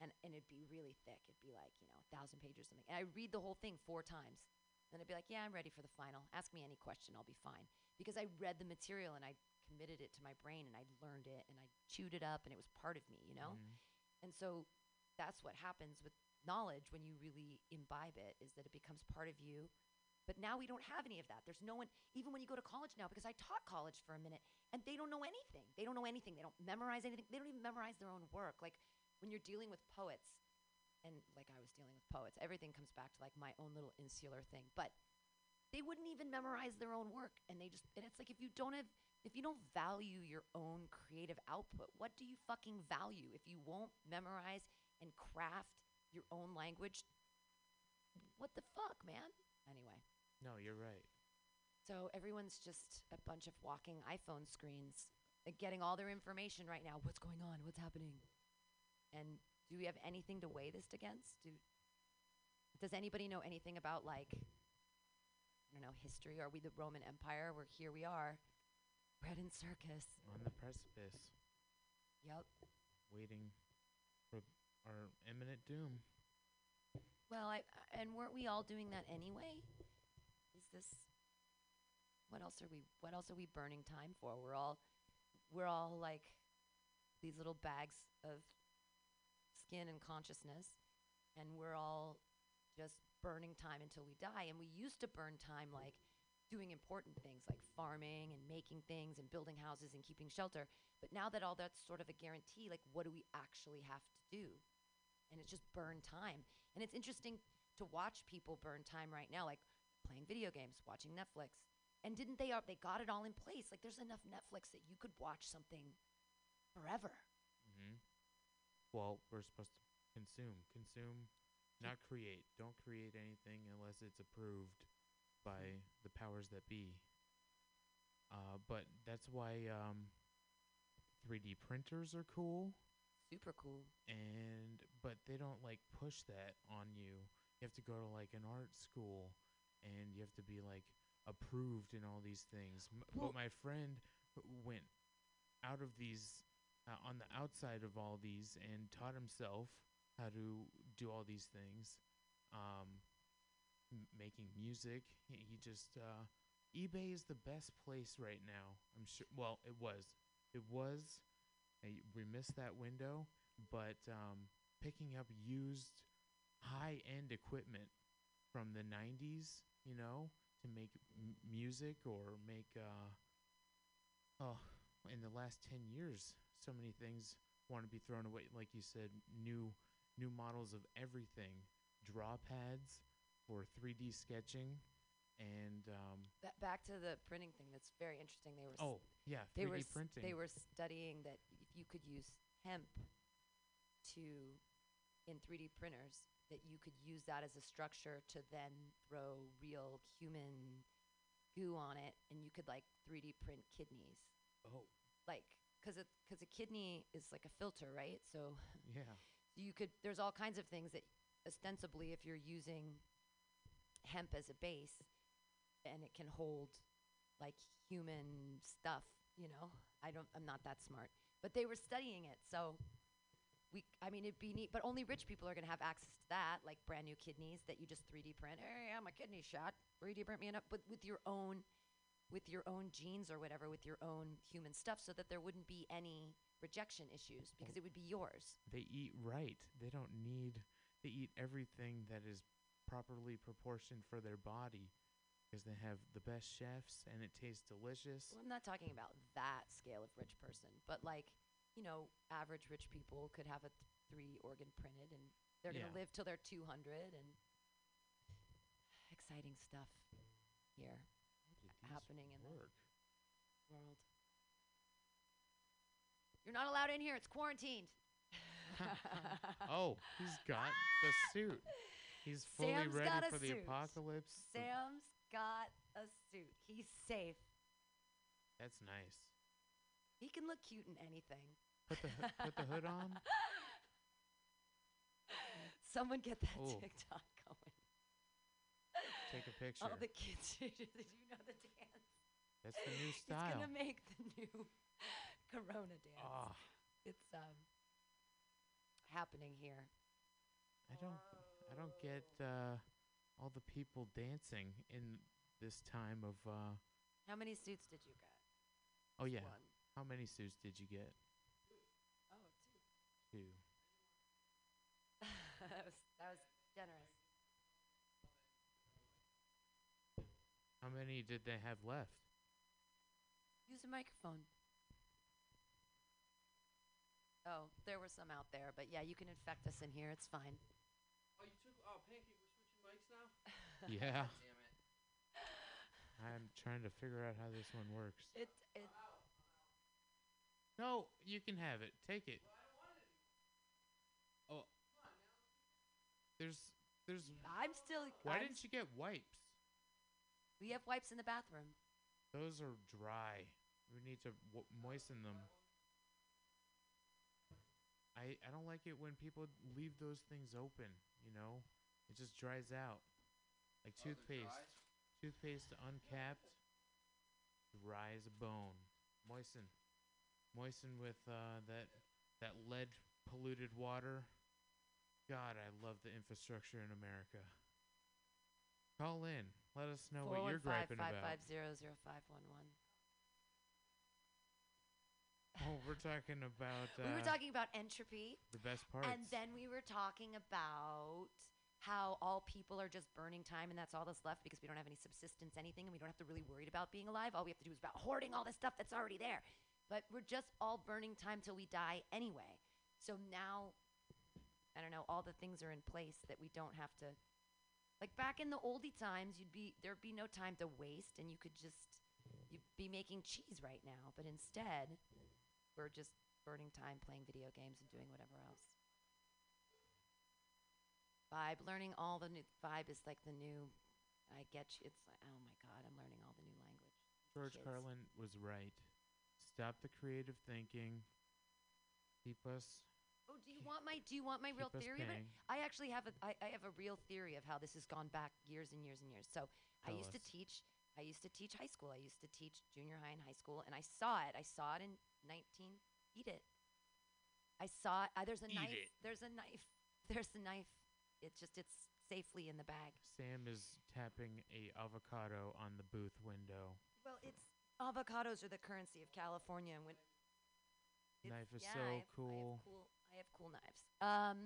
Speaker 2: and and it'd be really thick. It'd be like you know a thousand pages or something, and I'd read the whole thing four times. Then I'd be like, yeah, I'm ready for the final. Ask me any question, I'll be fine. Because I read the material and I committed it to my brain and I learned it and I chewed it up and it was part of me, you know.
Speaker 6: Mhm.
Speaker 2: And so that's what happens with knowledge when you really imbibe it is that it becomes part of you. But now we don't have any of that. There's no one, even when you go to college now, because I taught college for a minute and they don't know anything. They don't know anything. They don't memorize anything. They don't even memorize their own work. Like when you're dealing with poets, and like I was dealing with poets, everything comes back to like my own little insular thing. But they wouldn't even memorize their own work and they just and it's like if you don't have if you don't value your own creative output what do you fucking value if you won't memorize and craft your own language what the fuck man anyway
Speaker 6: No, you're right.
Speaker 2: so everyone's just a bunch of walking iphone screens uh, getting all their information right now what's going on what's happening and do we have anything to weigh this against do does anybody know anything about like I don't know, history? Are we the Roman Empire? We're here we are. Bread and circus.
Speaker 6: On the precipice,
Speaker 2: Yep.
Speaker 6: waiting for our imminent doom.
Speaker 2: Well, I and weren't we all doing that anyway? Is this what else are we what else are we burning time for? We're all we're all like these little bags of skin and consciousness and we're all just burning time until we die. And we used to burn time like doing important things like farming and making things and building houses and keeping shelter. But now that all that's sort of a guarantee, like what do we actually have to do? And it's just burn time. And it's interesting to watch people burn time right now, like playing video games, watching Netflix. And didn't they? They got it all in place. Like there's enough Netflix that you could watch something forever.
Speaker 6: hmm Well, we're supposed to consume, consume, not create. Don't create anything unless it's approved by the powers that be. Uh, but that's why um, 3D printers are cool.
Speaker 2: Super cool.
Speaker 6: And but they don't like push that on you. You have to go to like an art school, and you have to be like approved in all these things. M-
Speaker 2: Well-
Speaker 6: but my friend went out of these uh, on the outside of all these and taught himself how to do all these things um making music. He, he just uh ebay is the best place right now i'm sure well it was. It was y- we missed that window but um picking up used high end equipment from the 90s you know to make m- music or make uh oh in the last 10 years so many things want to be thrown away like you said new new models of everything. Draw pads for 3d sketching and um
Speaker 2: Ba- back to the printing thing. That's very interesting. They were. s-
Speaker 6: Oh, yeah, 3D
Speaker 2: were. s-
Speaker 6: printing.
Speaker 2: They were studying that if you could use hemp to in 3D printers, that you could use that as a structure to then throw real human goo on it, and you could like 3D print kidneys.
Speaker 6: Oh.
Speaker 2: Like, cause it, cause a kidney is like a filter, right? So
Speaker 6: yeah
Speaker 2: so you could there's all kinds of things that ostensibly if you're using hemp as a base and it can hold like human stuff you know? I don't i'm not that smart. But they were studying it so we i mean it'd be neat but only rich people are going to have access to that like brand new kidneys that you just 3d print. Hey i'm a kidney shot. 3d print me up but with your own with your own genes or whatever with your own human stuff so that there wouldn't be any rejection issues because it would be yours.
Speaker 6: They eat right. They don't need they eat everything that is properly proportioned for their body because they have the best chefs and it tastes delicious
Speaker 2: Well, I'm not talking about that scale of rich person, but like, you know, average rich people could have a th- three organ printed and they're going to live till they're 200 and exciting stuff here happening in the world. You're not allowed in here. It's quarantined.
Speaker 6: oh he's got the suit he's fully
Speaker 2: Sam's
Speaker 6: ready for the
Speaker 2: suit.
Speaker 6: apocalypse
Speaker 2: Sam's got a suit. He's safe.
Speaker 6: that's nice
Speaker 2: He can look cute in anything.
Speaker 6: put the put the hood on
Speaker 2: Someone get that
Speaker 6: Oh.
Speaker 2: TikTok going.
Speaker 6: take a picture
Speaker 2: All the kids, did you know the dance?
Speaker 6: That's the new
Speaker 2: It's
Speaker 6: style.
Speaker 2: gonna make the new Corona dance.
Speaker 6: Ah.
Speaker 2: It's um happening here.
Speaker 6: I don't I don't get uh, all the people dancing in this time of uh
Speaker 2: How many suits did you get?
Speaker 6: oh yeah.
Speaker 2: one.
Speaker 6: How many suits did you get?
Speaker 2: Oh, two.
Speaker 6: Two.
Speaker 2: that was that was generous.
Speaker 6: How many did they have left?
Speaker 2: Use a microphone. Oh, there were some out there, but yeah, you can infect us in here. It's fine.
Speaker 16: Oh, you took. Oh, Pancake, we're switching mics now?
Speaker 6: Yeah.
Speaker 16: Damn it.
Speaker 6: I'm trying to figure out how this one works.
Speaker 2: It it
Speaker 6: No, you can have it. Take it. Oh. There's there's
Speaker 2: I'm still
Speaker 6: Why
Speaker 2: I'm
Speaker 6: didn't you get wipes?
Speaker 2: We have wipes in the bathroom.
Speaker 6: Those are dry. We need to w- moisten them. I I don't like it when people leave those things open, you know? It just dries out. Like
Speaker 16: Oh,
Speaker 6: toothpaste. Toothpaste uncapped dry as a bone. Moisten. Moisten with uh that that lead polluted water. God, I love the infrastructure in America. Call in. Let us know what you're griping about.
Speaker 2: 415-550-0511.
Speaker 6: Oh, we're talking about. Uh,
Speaker 2: we were talking about entropy.
Speaker 6: the best parts.
Speaker 2: And then we were talking about how all people are just burning time and that's all that's left because we don't have any subsistence anything and we don't have to really worry about being alive. All we have to do is about hoarding all this stuff that's already there. But we're just all burning time till we die anyway. So now I don't know, all the things are in place that we don't have to like back in the oldie times, you'd be there'd be no time to waste and you could just you'd be making cheese right now, but instead we're just burning time playing video games and doing whatever else. Vibe, learning all the new vibe is like the new. I get you. It's like, oh my god, I'm learning all the new language.
Speaker 6: George
Speaker 2: Kids.
Speaker 6: Carlin was right. Stop the creative thinking. Keep us.
Speaker 2: Oh, do you want my do you want my real theory of it? I actually have a I, I have a real theory of how this has gone back years and years and years. So I
Speaker 6: Tell
Speaker 2: used to teach I used to teach high school. I used to teach junior high and high school, and I saw it. I saw it in 19. Eat it. I saw it. Uh, there's a
Speaker 6: Eat
Speaker 2: knife.
Speaker 6: it.
Speaker 2: There's a knife. There's a knife. It's just it's safely in the bag.
Speaker 6: Sam is tapping a avocado on the booth window.
Speaker 2: Well, it's avocados are the currency of California, and when
Speaker 6: Knife is
Speaker 2: yeah,
Speaker 6: so
Speaker 2: I have,
Speaker 6: cool.
Speaker 2: I have cool. I have cool knives. Um.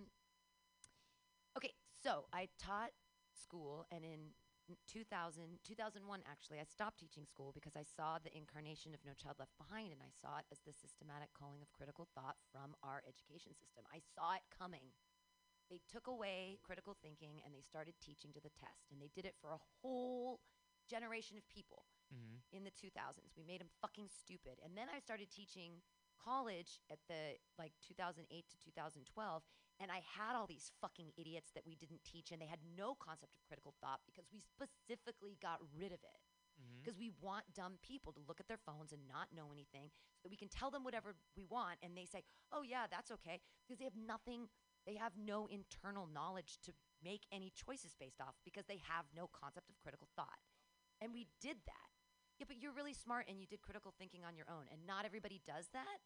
Speaker 2: Okay, so I taught school, and in n- 2000, 2001, actually, I stopped teaching school because I saw the incarnation of No Child Left Behind, and I saw it as the systematic calling of critical thought from our education system. I saw it coming. They took away critical thinking and they started teaching to the test, and they did it for a whole generation of people
Speaker 6: Mm-hmm.
Speaker 2: in the 2000s. We made them fucking stupid. And then I started teaching college at the like 2008 to 2012 and I had all these fucking idiots that we didn't teach and they had no concept of critical thought because we specifically got rid of it.
Speaker 6: Mm-hmm.
Speaker 2: Because we want dumb people to look at their phones and not know anything so that we can tell them whatever we want and they say, "Oh yeah, that's okay." Because they have nothing they have no internal knowledge to make any choices based off because they have no concept of critical thought. And we did that. Yeah, but you're really smart and you did critical thinking on your own. And not everybody does that.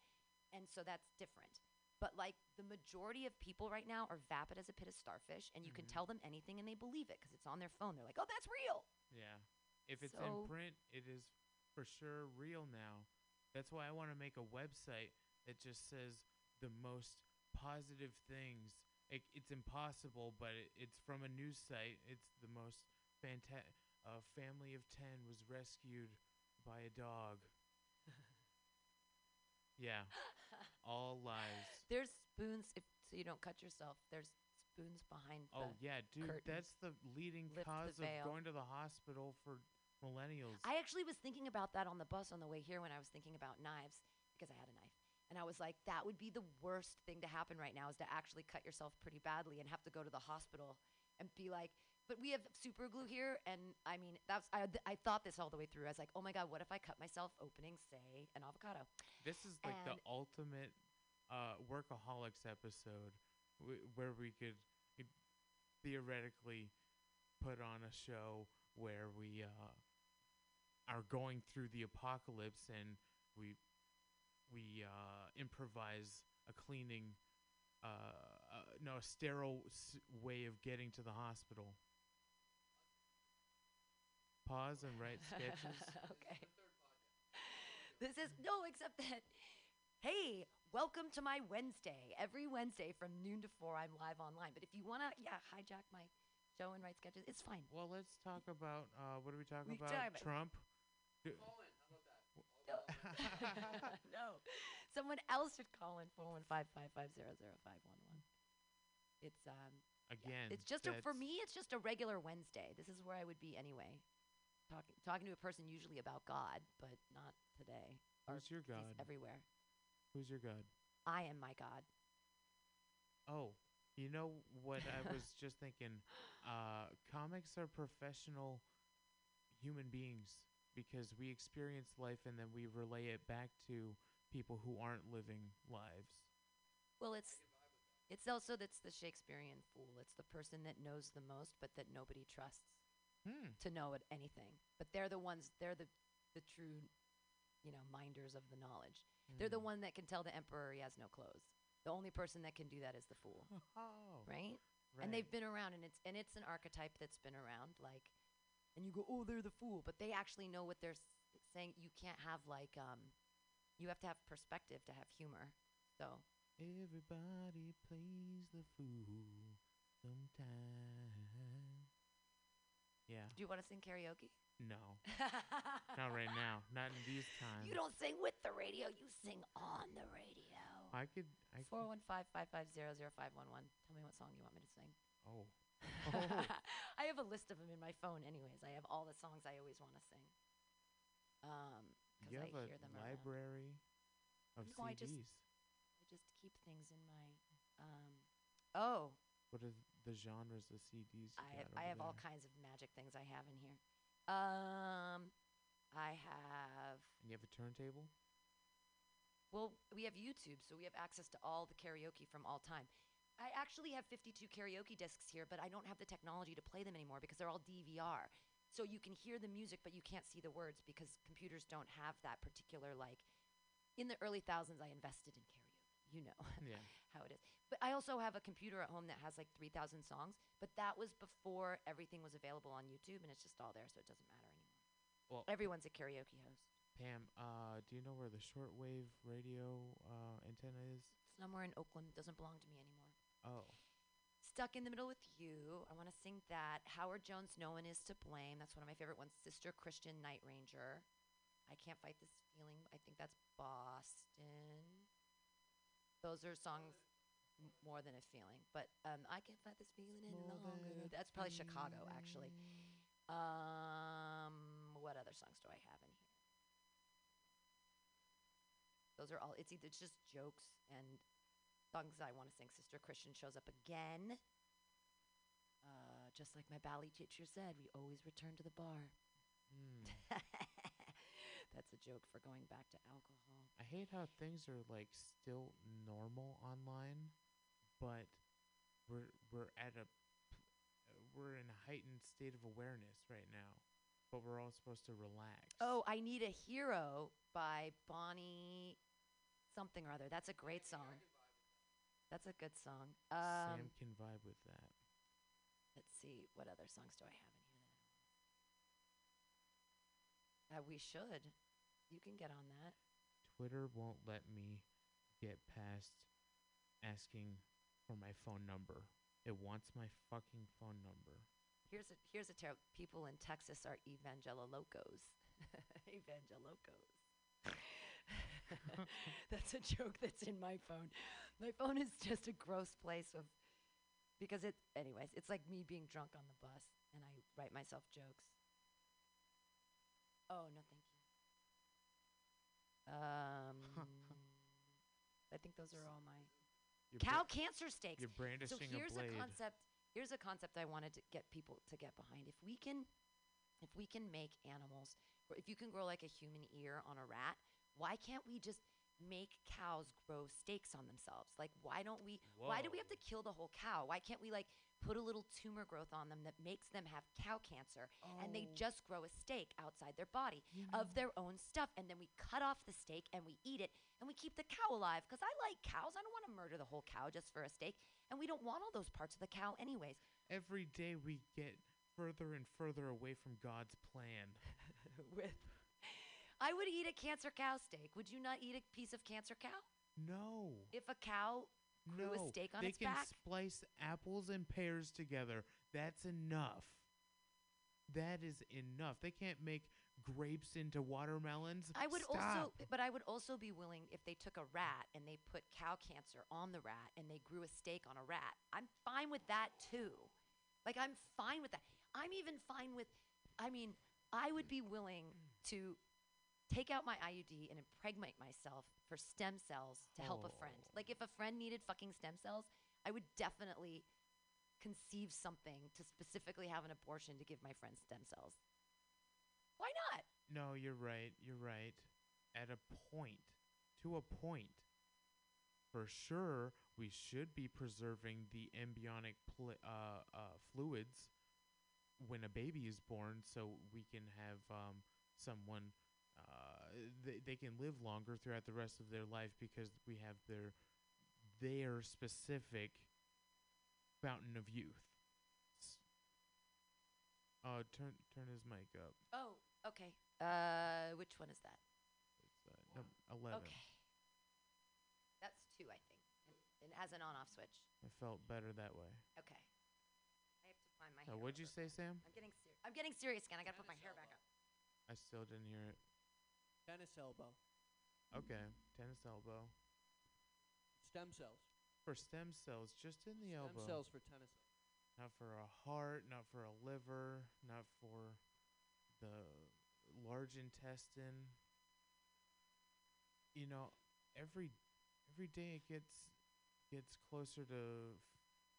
Speaker 2: And so that's different. But like the majority of people right now are vapid as a pit of starfish, and you can
Speaker 6: Mhm.
Speaker 2: tell them anything and they believe it because it's on their phone. They're like, oh, that's real.
Speaker 6: Yeah. If it's
Speaker 2: So-
Speaker 6: in print, it is for sure real now. That's why I want to make a website that just says the most positive things. It, it's impossible, but it, it's from a news site. It's the most fantastic. A family of 10 was rescued by a dog. yeah. All lies.
Speaker 2: There's spoons if so you don't cut yourself. There's spoons behind.
Speaker 6: Oh,
Speaker 2: the
Speaker 6: yeah, dude.
Speaker 2: curtains.
Speaker 6: That's the leading
Speaker 2: Lift the
Speaker 6: cause of going to the hospital for millennials.
Speaker 2: I actually was thinking about that on the bus on the way here when I was thinking about knives because I had a knife. And I was like, that would be the worst thing to happen right now is to actually cut yourself pretty badly and have to go to the hospital and be like, but we have super glue here. And I mean, that's, I, th- I thought this all the way through. I was like, oh my God, what if I cut myself opening, say, an avocado?
Speaker 6: This is like the ultimate uh, workaholics episode w- where we could, could theoretically put on a show where we uh, are going through the apocalypse and we we uh, improvise a cleaning, uh, uh, no, a sterile s- way of getting to the hospital. Pause and write sketches.
Speaker 2: okay. This is no, except that. Hey, welcome to my Wednesday. Every Wednesday from noon to four, I'm live online. But if you wanna, yeah, hijack my show and write sketches, it's fine.
Speaker 6: Well, let's talk about uh, what are we talking
Speaker 2: We
Speaker 6: about?
Speaker 2: talking about-
Speaker 6: Trump. D-
Speaker 2: no, someone else should call in four one five five five zero zero five one one. It's um. yeah,
Speaker 6: Again,
Speaker 2: it's just a, for me. It's just a regular Wednesday. This is where I would be anyway, talking talking to a person usually about God, but not today.
Speaker 6: Who's your
Speaker 2: he's
Speaker 6: God?
Speaker 2: Everywhere.
Speaker 6: Who's your god?
Speaker 2: I am my God.
Speaker 6: Oh, you know what I was just thinking? Uh, comics are professional human beings because we experience life and then we relay it back to people who aren't living lives.
Speaker 2: Well, it's it's also that's the Shakespearean fool. It's the person that knows the most, but that nobody trusts
Speaker 6: Hmm.
Speaker 2: to know it anything. But they're the ones. They're the the true, you know, minders of the knowledge. They're the
Speaker 6: Hmm.
Speaker 2: one that can tell the emperor he has no clothes. The only person that can do that is the fool,
Speaker 6: Oh,
Speaker 2: right?
Speaker 6: right.
Speaker 2: And they've been around, and it's and it's an archetype that's been around. Like, and you go, oh, they're the fool, but they actually know what they're s- saying. You can't have like um, you have to have perspective to have humor. So
Speaker 6: Everybody plays the fool sometimes. Yeah.
Speaker 2: Do you want to sing karaoke?
Speaker 6: No. Not right now. Not in these times.
Speaker 2: You don't sing with the radio, you sing on the radio.
Speaker 6: I could. I could.
Speaker 2: 415 550 0511. Tell me what song you want me to sing.
Speaker 6: Oh.
Speaker 2: I have a list of them in my phone, anyways. I have all the songs I always want to sing. Um, because
Speaker 6: You
Speaker 2: I
Speaker 6: have a
Speaker 2: hear them around.
Speaker 6: library of
Speaker 2: No, I just-
Speaker 6: CDs.
Speaker 2: I just keep things in my. Um, oh,
Speaker 6: What is? The genres the CDs?
Speaker 2: I have, I have all kinds of magic things I have in here. Um, I have.
Speaker 6: And you have a turntable?
Speaker 2: Well, we have YouTube, so we have access to all the karaoke from all time. I actually have 52 karaoke discs here, but I don't have the technology to play them anymore because they're all DVR. So you can hear the music, but you can't see the words because computers don't have that particular like. In the early thousands, I invested in karaoke. You know
Speaker 6: Yeah.
Speaker 2: how it is. But I also have a computer at home that has like 3,000 songs, but that was before everything was available on YouTube, and it's just all there, so it doesn't matter anymore.
Speaker 6: Well,
Speaker 2: Everyone's a karaoke host.
Speaker 6: Pam, uh, do you know where the shortwave radio uh, antenna is?
Speaker 2: Somewhere in Oakland, doesn't belong to me anymore.
Speaker 6: Oh.
Speaker 2: Stuck in the Middle with You. I want to sing that. Howard Jones, No One Is to Blame. That's one of my favorite ones. Sister Christian, Night Ranger. I Can't Fight This Feeling. I think that's Boston. Those are songs m- more than a feeling. But um, I Can't Fight This Feeling any longer. That's probably Chicago, actually. Um, what other songs do I have in here? Those are all. It's either it's just jokes and songs I want to sing. Sister Christian shows up again. Uh, just like my ballet teacher said, we always return to the bar.
Speaker 6: Hmm.
Speaker 2: That's a joke for going back to alcohol.
Speaker 6: I hate how things are like still normal online, but we're we're at a pl- uh, we're in a heightened state of awareness right now, but we're all supposed to relax.
Speaker 2: Oh, I Need a Hero by Bonnie something or other. That's a great song. That's a good song. Um,
Speaker 6: Sam can vibe with that.
Speaker 2: let's see, what other songs do I have in here? That uh, we should. You can get on that.
Speaker 6: Twitter won't let me get past asking for my phone number. It wants my fucking phone number.
Speaker 2: Here's a here's a terrible. People in Texas are evangelolocos. evangelocos. that's a joke that's in my phone. My phone is just a gross place of because it anyways, it's like me being drunk on the bus and I write myself jokes. Oh, no thank you. Um I think those are all my
Speaker 6: You're
Speaker 2: cow
Speaker 6: bra-
Speaker 2: cancer steaks.
Speaker 6: you're brandishing
Speaker 2: so
Speaker 6: a
Speaker 2: here's
Speaker 6: blade.
Speaker 2: concept. Here's a concept I wanted to get people to get behind. If we can, if we can make animals, or if you can grow like a human ear on a rat, why can't we just make cows grow steaks on themselves? Like, why don't we? Why do we have to kill the whole cow? Why can't we like put a little tumor growth on them that makes them have cow cancer, and they
Speaker 17: Oh.
Speaker 2: just grow a steak outside their body of their own stuff, and then we cut off the steak and we eat it, and we keep the cow alive? Because I like cows. I don't want to murder the whole cow just for a steak, and we don't want all those parts of the cow anyways.
Speaker 6: Every day we get further and further away from God's plan.
Speaker 2: With I would eat a cancer cow steak. Would you not eat a piece of cancer cow?
Speaker 6: No.
Speaker 2: If a cow grew
Speaker 6: no.
Speaker 2: a steak on
Speaker 6: they
Speaker 2: its
Speaker 6: can
Speaker 2: back?
Speaker 6: splice apples and pears together. That's enough. That is enough. They can't make grapes into watermelons.
Speaker 2: I would
Speaker 6: Stop.
Speaker 2: also, but I would also be willing if they took a rat and they put cow cancer on the rat and they grew a steak on a rat. I'm fine with that too. Like I'm fine with that. I'm even fine with. I mean, I would be willing to take out my IUD and impregnate myself for stem cells to help a friend. Oh. Like if a friend needed fucking stem cells, I would definitely conceive something to specifically have an abortion to give my friend stem cells. Why not?
Speaker 6: No, you're right. You're right. At a point, to a point, for sure, we should be preserving the embryonic pl- uh, uh, fluids when a baby is born, so we can have um, someone. Uh, they, they can live longer throughout the rest of their life because we have their their specific fountain of youth. Uh, turn turn his mic up.
Speaker 2: Oh, okay. Uh, which one is that?
Speaker 6: It's uh, num- eleven.
Speaker 2: Okay. That's two, I think. It has an on-off switch.
Speaker 6: I felt better that way.
Speaker 2: Okay. I have to find my. Hair
Speaker 6: what'd you say, Sam?
Speaker 2: I'm getting serious. I'm getting serious again. I gotta put my hair back up.
Speaker 6: I still didn't hear it.
Speaker 16: Tennis elbow.
Speaker 6: Okay, tennis elbow.
Speaker 16: Stem cells.
Speaker 6: For stem cells, just in the
Speaker 16: Stem
Speaker 6: elbow.
Speaker 16: Stem cells for tennis.
Speaker 6: Not for a heart, not for a liver, not for the large intestine. You know, every every day it gets gets closer to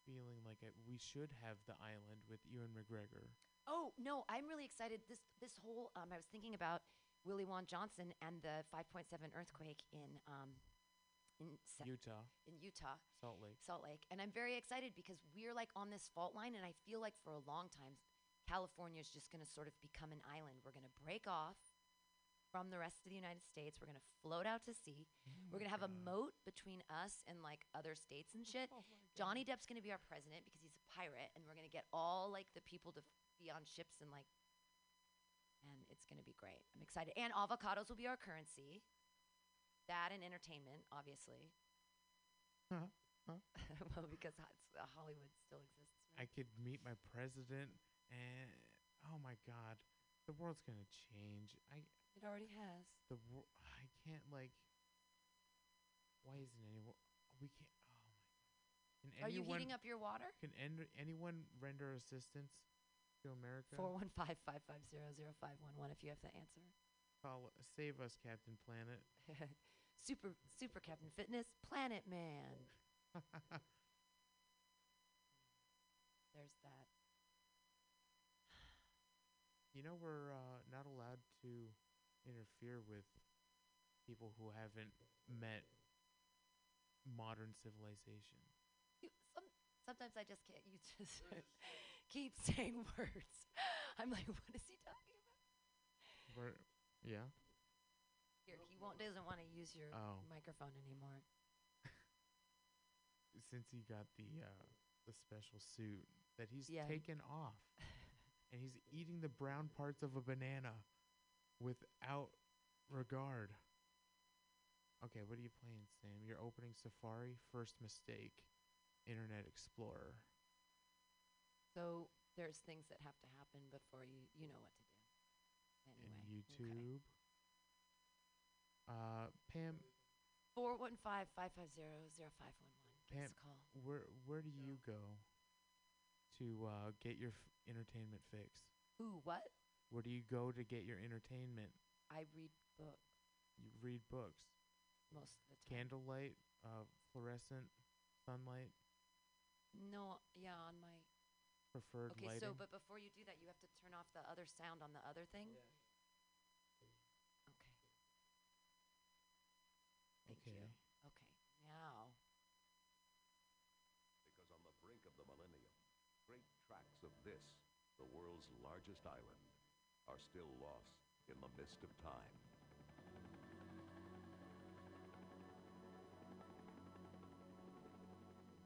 Speaker 6: feeling like it, we should have the island with Ewan McGregor.
Speaker 2: Oh no, I'm really excited. This this whole um, I was thinking about Willie Wan Johnson and the 5.7 earthquake in um, in Sa-
Speaker 6: Utah.
Speaker 2: in Utah,
Speaker 6: Salt Lake.
Speaker 2: Salt Lake, and I'm very excited because we're like on this fault line, and I feel like for a long time, California is just going to sort of become an island. We're going to break off from the rest of the United States. We're going to float out to sea. we're going to have a moat between us and like other states and shit. Johnny Depp's going to be our president because he's a pirate, and we're going to get all like the people to f- be on ships and like, and it's going to be great. I'm excited. And avocados will be our currency. That and entertainment, obviously.
Speaker 6: Huh? Huh?
Speaker 2: well, because uh, Hollywood still exists.
Speaker 6: I could meet my president, and oh my God, the world's gonna change. I
Speaker 2: It already has.
Speaker 6: the wor- I can't like. Why isn't anyone? We can't. Oh my God. Can
Speaker 2: Are you heating up your water?
Speaker 6: Can en- anyone render assistance to America?
Speaker 2: Four one five five five zero zero five one one. If you have the answer.
Speaker 6: Call, save us, Captain Planet.
Speaker 2: super Super Captain Fitness Planet Man. There's that.
Speaker 6: You know we're uh, not allowed to interfere with people who haven't met modern civilization.
Speaker 2: You, some, sometimes I just can't. You just keep saying words. I'm like, what is he talking about?
Speaker 6: We're, yeah.
Speaker 2: Here, he won't doesn't want to use your
Speaker 6: Oh.
Speaker 2: microphone anymore.
Speaker 6: Since he got the uh, the special suit that he's
Speaker 2: Yeah.
Speaker 6: taken off, and he's eating the brown parts of a banana without regard. Okay, what are you playing, Sam? You're opening Safari. First mistake. Internet Explorer.
Speaker 2: So there's things that have to happen before you you know what to do. Anyway.
Speaker 6: and YouTube. Uh, Pam,
Speaker 2: Four one five five five zero zero five one one.
Speaker 6: Pam,
Speaker 2: us a call.
Speaker 6: where where do you go to uh, get your f- entertainment fix?
Speaker 2: Who? What?
Speaker 6: Where do you go to get your entertainment?
Speaker 2: I read books
Speaker 6: You read books.
Speaker 2: most of the time.
Speaker 6: Candlelight, uh, fluorescent, sunlight,
Speaker 2: No, yeah, on my.
Speaker 6: preferred light.
Speaker 2: Okay,
Speaker 6: lighting.
Speaker 2: so but before you do that, you have to turn off the other sound on the other thing. Yeah. Okay. Thank
Speaker 6: okay.
Speaker 2: you. Okay. Now.
Speaker 17: Because on the brink of the millennium, great tracts of this, the world's largest island, are still lost in the mist of time.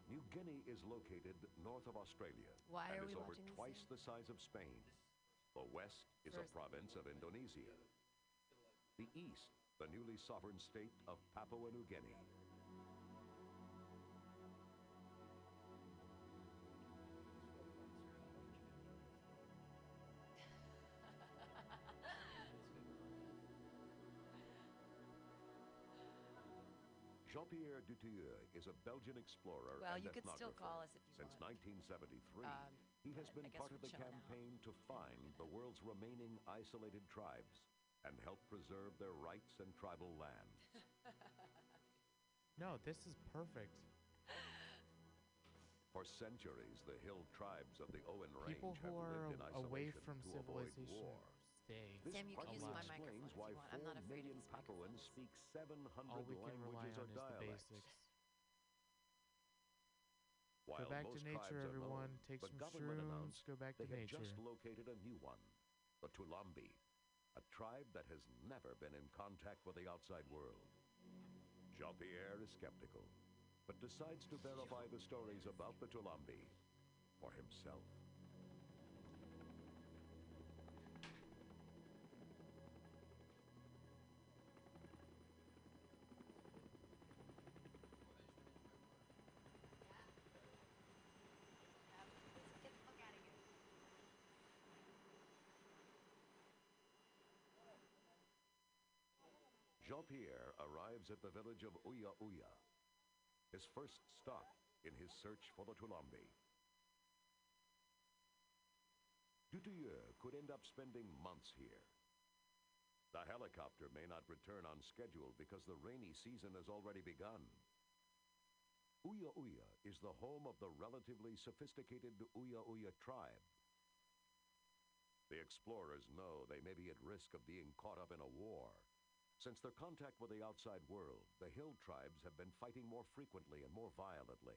Speaker 17: New Guinea is located north of Australia
Speaker 2: Why
Speaker 17: and is over twice the size of Spain. The west is a province of Indonesia. The east, the newly sovereign state of Papua New Guinea. Jean-Pierre Dutilleux is a Belgian explorer
Speaker 2: Well,
Speaker 17: and
Speaker 2: you could still
Speaker 17: ethnographer.
Speaker 2: call us if you
Speaker 17: Since
Speaker 2: want.
Speaker 17: 1973,
Speaker 2: Um,
Speaker 17: he has been part of the
Speaker 2: chilling out.
Speaker 17: campaign to find the world's remaining isolated tribes and help preserve their rights and tribal lands.
Speaker 6: No, this is perfect.
Speaker 17: For centuries, the hill tribes of the Owen Range
Speaker 6: People who
Speaker 17: have
Speaker 6: are
Speaker 17: lived in
Speaker 6: a- away
Speaker 17: isolation
Speaker 6: from
Speaker 17: to avoid war.
Speaker 6: Stay
Speaker 17: This
Speaker 2: Sam, you can use my
Speaker 17: explains
Speaker 2: microphone if you want. I'm not
Speaker 17: four
Speaker 2: afraid of
Speaker 17: million
Speaker 2: these
Speaker 17: Papuans speak 700
Speaker 6: All we can rely on is the
Speaker 17: dialects.
Speaker 6: basics.
Speaker 17: While
Speaker 6: back to nature, everyone.
Speaker 17: known,
Speaker 6: Take some shrooms, go back
Speaker 17: they
Speaker 6: to
Speaker 17: had
Speaker 6: nature.
Speaker 17: just located a new one, the Tulambi, a tribe that has never been in contact with the outside world. Jean-Pierre is skeptical, but decides to verify the stories about the Tulambi for himself. Jean Pierre arrives at the village of Uya Uya, his first stop in his search for the Tulambi. Dutilleux could end up spending months here. The helicopter may not return on schedule because the rainy season has already begun. Uya Uya is the home of the relatively sophisticated Uya Uya tribe. The explorers know they may be at risk of being caught up in a war. Since their contact with the outside world, the hill tribes have been fighting more frequently and more violently.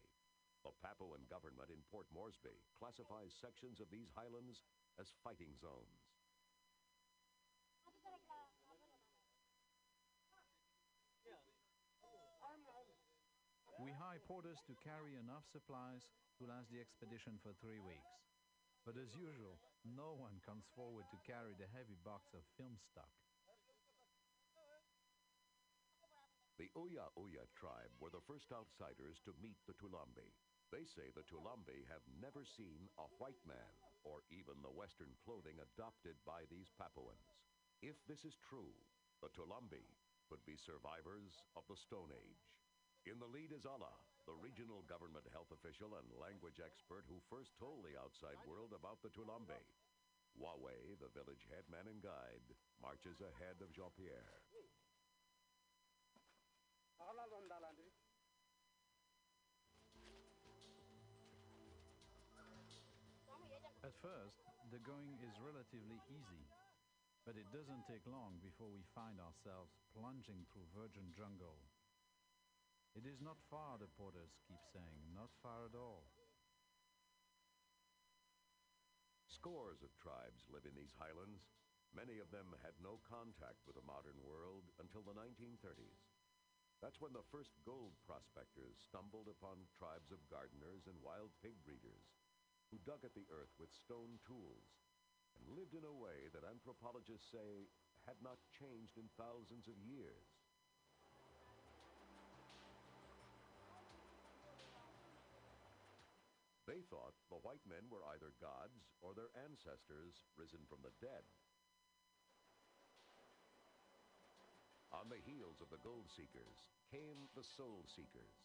Speaker 17: The Papuan government in Port Moresby classifies sections of these highlands as fighting zones.
Speaker 18: We hire porters to carry enough supplies to last the expedition for three weeks. But as usual, no one comes forward to carry the heavy box of film stock.
Speaker 17: The Uya Uya tribe were the first outsiders to meet the Tulambi. They say the Tulambi have never seen a white man or even the Western clothing adopted by these Papuans. If this is true, the Tulambi could be survivors of the Stone Age. In the lead is Allah, the regional government health official and language expert who first told the outside world about the Tulambi. Huawei, the village headman and guide, marches ahead of Jean Pierre.
Speaker 18: At first, the going is relatively easy, but it doesn't take long before we find ourselves plunging through virgin jungle. It is not far, the porters keep saying, not far at all.
Speaker 17: Scores of tribes live in these highlands. Many of them had no contact with the modern world until the 1930s. That's when the first gold prospectors stumbled upon tribes of gardeners and wild pig breeders who dug at the earth with stone tools and lived in a way that anthropologists say had not changed in thousands of years. They thought the white men were either gods or their ancestors risen from the dead. On the heels of the gold seekers came the soul seekers,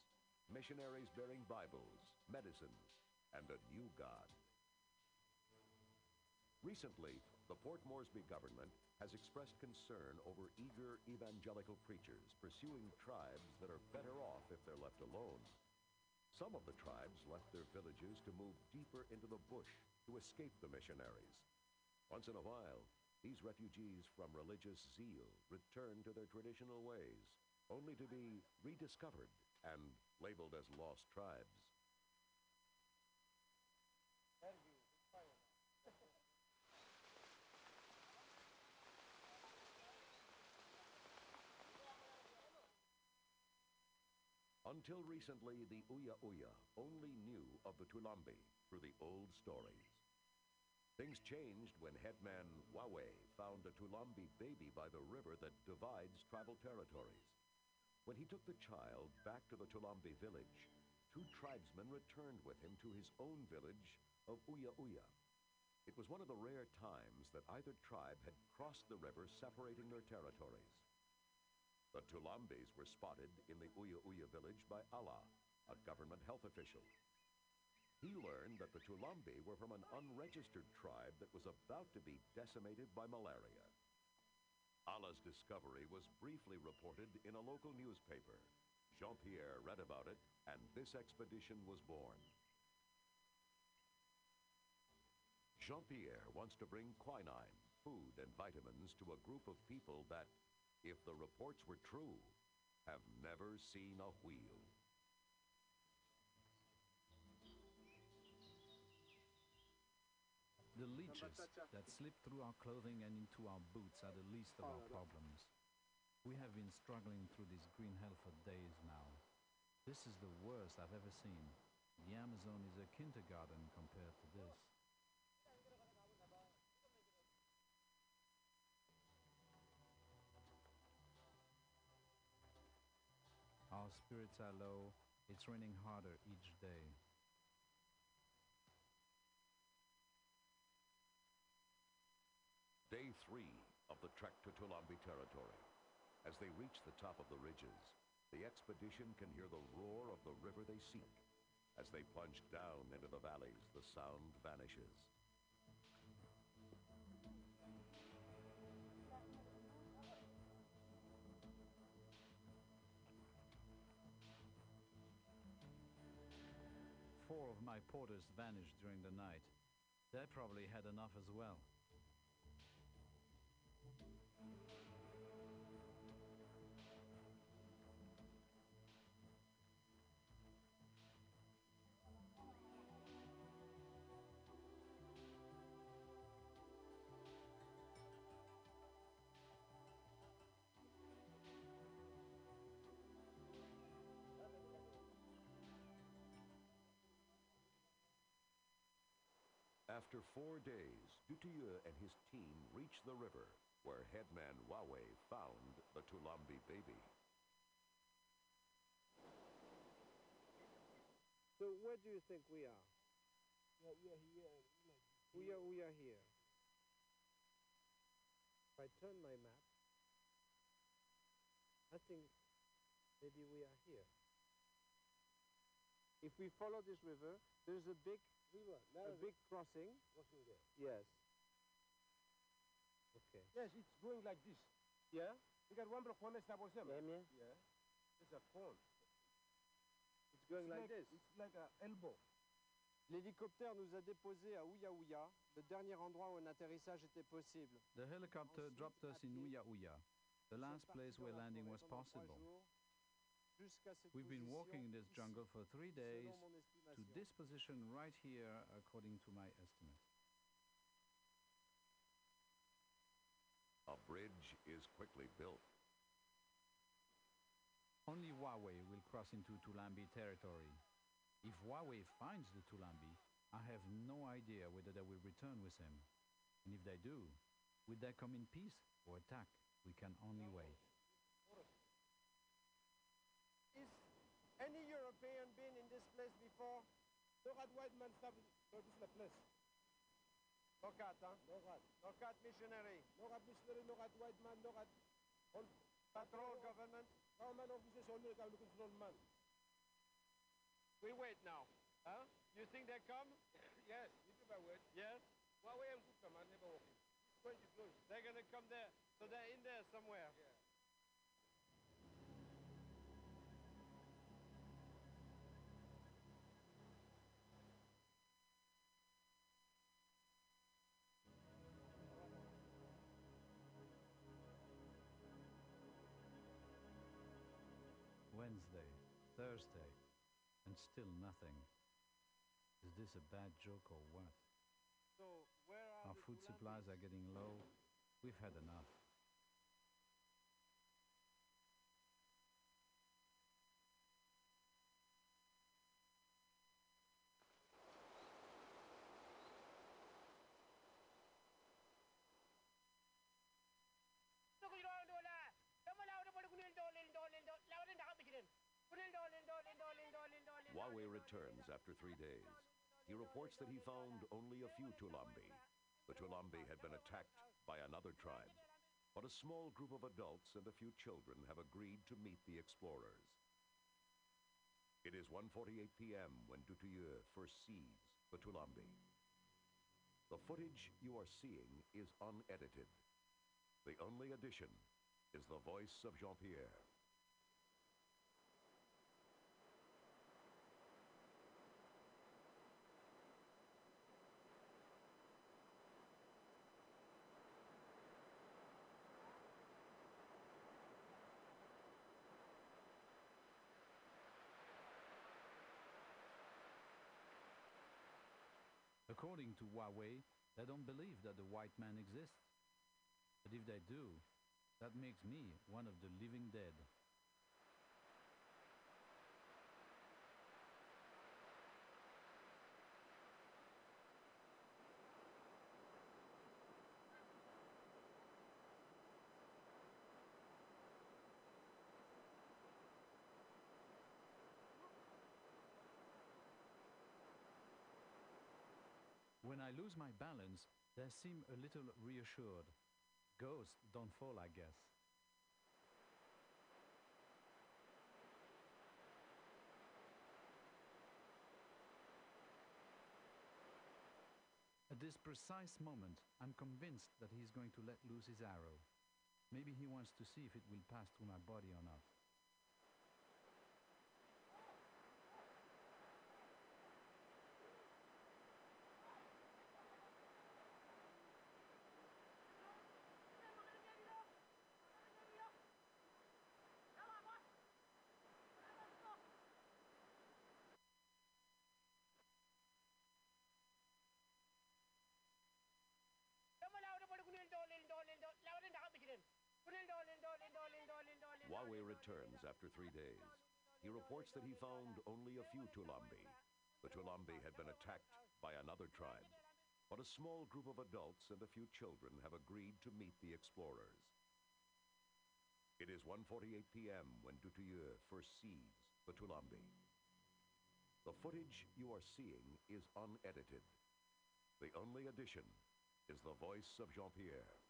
Speaker 17: missionaries bearing Bibles, medicines, and a new God. Recently, the Port Moresby government has expressed concern over eager evangelical preachers pursuing tribes that are better off if they're left alone. Some of the tribes left their villages to move deeper into the bush to escape the missionaries. Once in a while, these refugees from religious zeal return to their traditional ways, only to be rediscovered and labeled as lost tribes. Until recently, the Uya Uya only knew of the Tulambi through the old stories. Things changed when headman Huawei found a Tulambi baby by the river that divides tribal territories. When he took the child back to the Tulambi village, two tribesmen returned with him to his own village of Uya Uya. It was one of the rare times that either tribe had crossed the river separating their territories. The Tulambis were spotted in the Uya Uya village by Allah, a government health official. He learned that the Tulambi were from an unregistered tribe that was about to be decimated by malaria. Allah's discovery was briefly reported in a local newspaper. Jean Pierre read about it, and this expedition was born. Jean Pierre wants to bring quinine, food, and vitamins to a group of people that, if the reports were true, have never seen a wheel.
Speaker 18: The leeches that slip through our clothing and into our boots are the least of our problems. We have been struggling through this green hell for days now. This is the worst I've ever seen. The Amazon is a kindergarten compared to this. Our spirits are low. It's raining harder each day.
Speaker 17: Day three of the trek to Tulambi territory. As they reach the top of the ridges, the expedition can hear the roar of the river they seek. As they plunge down into the valleys, the sound vanishes.
Speaker 18: Four of my porters vanished during the night. They probably had enough as well.
Speaker 17: After four days, Dutilleux and his team reach the river where headman Wawe found the Tulambi baby.
Speaker 19: So where do you think we are?
Speaker 20: we are here.
Speaker 19: We are we are here. If I turn my map, I think maybe we are here. If we follow this river, there's a big
Speaker 20: river,
Speaker 19: a big crossing.
Speaker 20: Crossing there.
Speaker 19: Yes. Okay.
Speaker 20: Yes, it's going like this.
Speaker 19: Yeah?
Speaker 20: You got one block one step or something.
Speaker 19: Yeah, yeah.
Speaker 20: Yeah. It's a phone.
Speaker 19: It's going like,
Speaker 20: like
Speaker 19: this.
Speaker 20: It's like an elbow.
Speaker 19: L'hélicoptère nous a déposés à Ouya Ouya, le dernier endroit où un atterrissage était possible.
Speaker 18: The helicopter dropped us in Uya Uya, the last place where landing was possible. We've been walking in this jungle for three days to this position right here, according to my estimate.
Speaker 17: A bridge is quickly built.
Speaker 18: Only Huawei will cross into Tulambi territory. If Huawei finds the Tulambi, I have no idea whether they will return with him. And if they do, will they come in peace or attack? We can only wait.
Speaker 19: Is any European been in this place before?
Speaker 20: No rat white man stop. No, this is the place.
Speaker 19: No cat, huh?
Speaker 20: No rat.
Speaker 19: No cat missionary.
Speaker 20: No rat missionary, no rat white man, no rat. On
Speaker 19: Patrol government.
Speaker 20: Government officers only can control man.
Speaker 19: We wait now. Huh? You think they come?
Speaker 20: yes, you do my word.
Speaker 19: Yes?
Speaker 20: Way I'm good man, never. It's going to close.
Speaker 19: They're gonna come there. So they're in there somewhere.
Speaker 20: Yeah.
Speaker 18: Wednesday, Thursday, and still nothing. Is this a bad joke or what?
Speaker 19: So
Speaker 18: Our food supplies are getting low. We've had enough.
Speaker 17: Wawe returns after three days. He reports that he found only a few Tulambi. The Tulambi had been attacked by another tribe, but a small group of adults and a few children have agreed to meet the explorers. It is 1:48 p.m. when Dutilleux first sees the Tulambi. The footage you are seeing is unedited. The only addition is the voice of Jean-Pierre.
Speaker 18: According to Huawei, they don't believe that the white man exists. But if they do, that makes me one of the living dead. when I lose my balance, they seem a little reassured. Ghosts don't fall, I guess. At this precise moment, I'm convinced that he's going to let loose his arrow. Maybe he wants to see if it will pass through my body or not.
Speaker 17: Wawe returns after three days. He reports that he found only a few Tulambi. The Tulambi had been attacked by another tribe, but a small group of adults and a few children have agreed to meet the explorers. It is 1:48 p.m. when Dutilleux first sees the Tulambi. The footage you are seeing is unedited. The only addition is the voice of Jean-Pierre.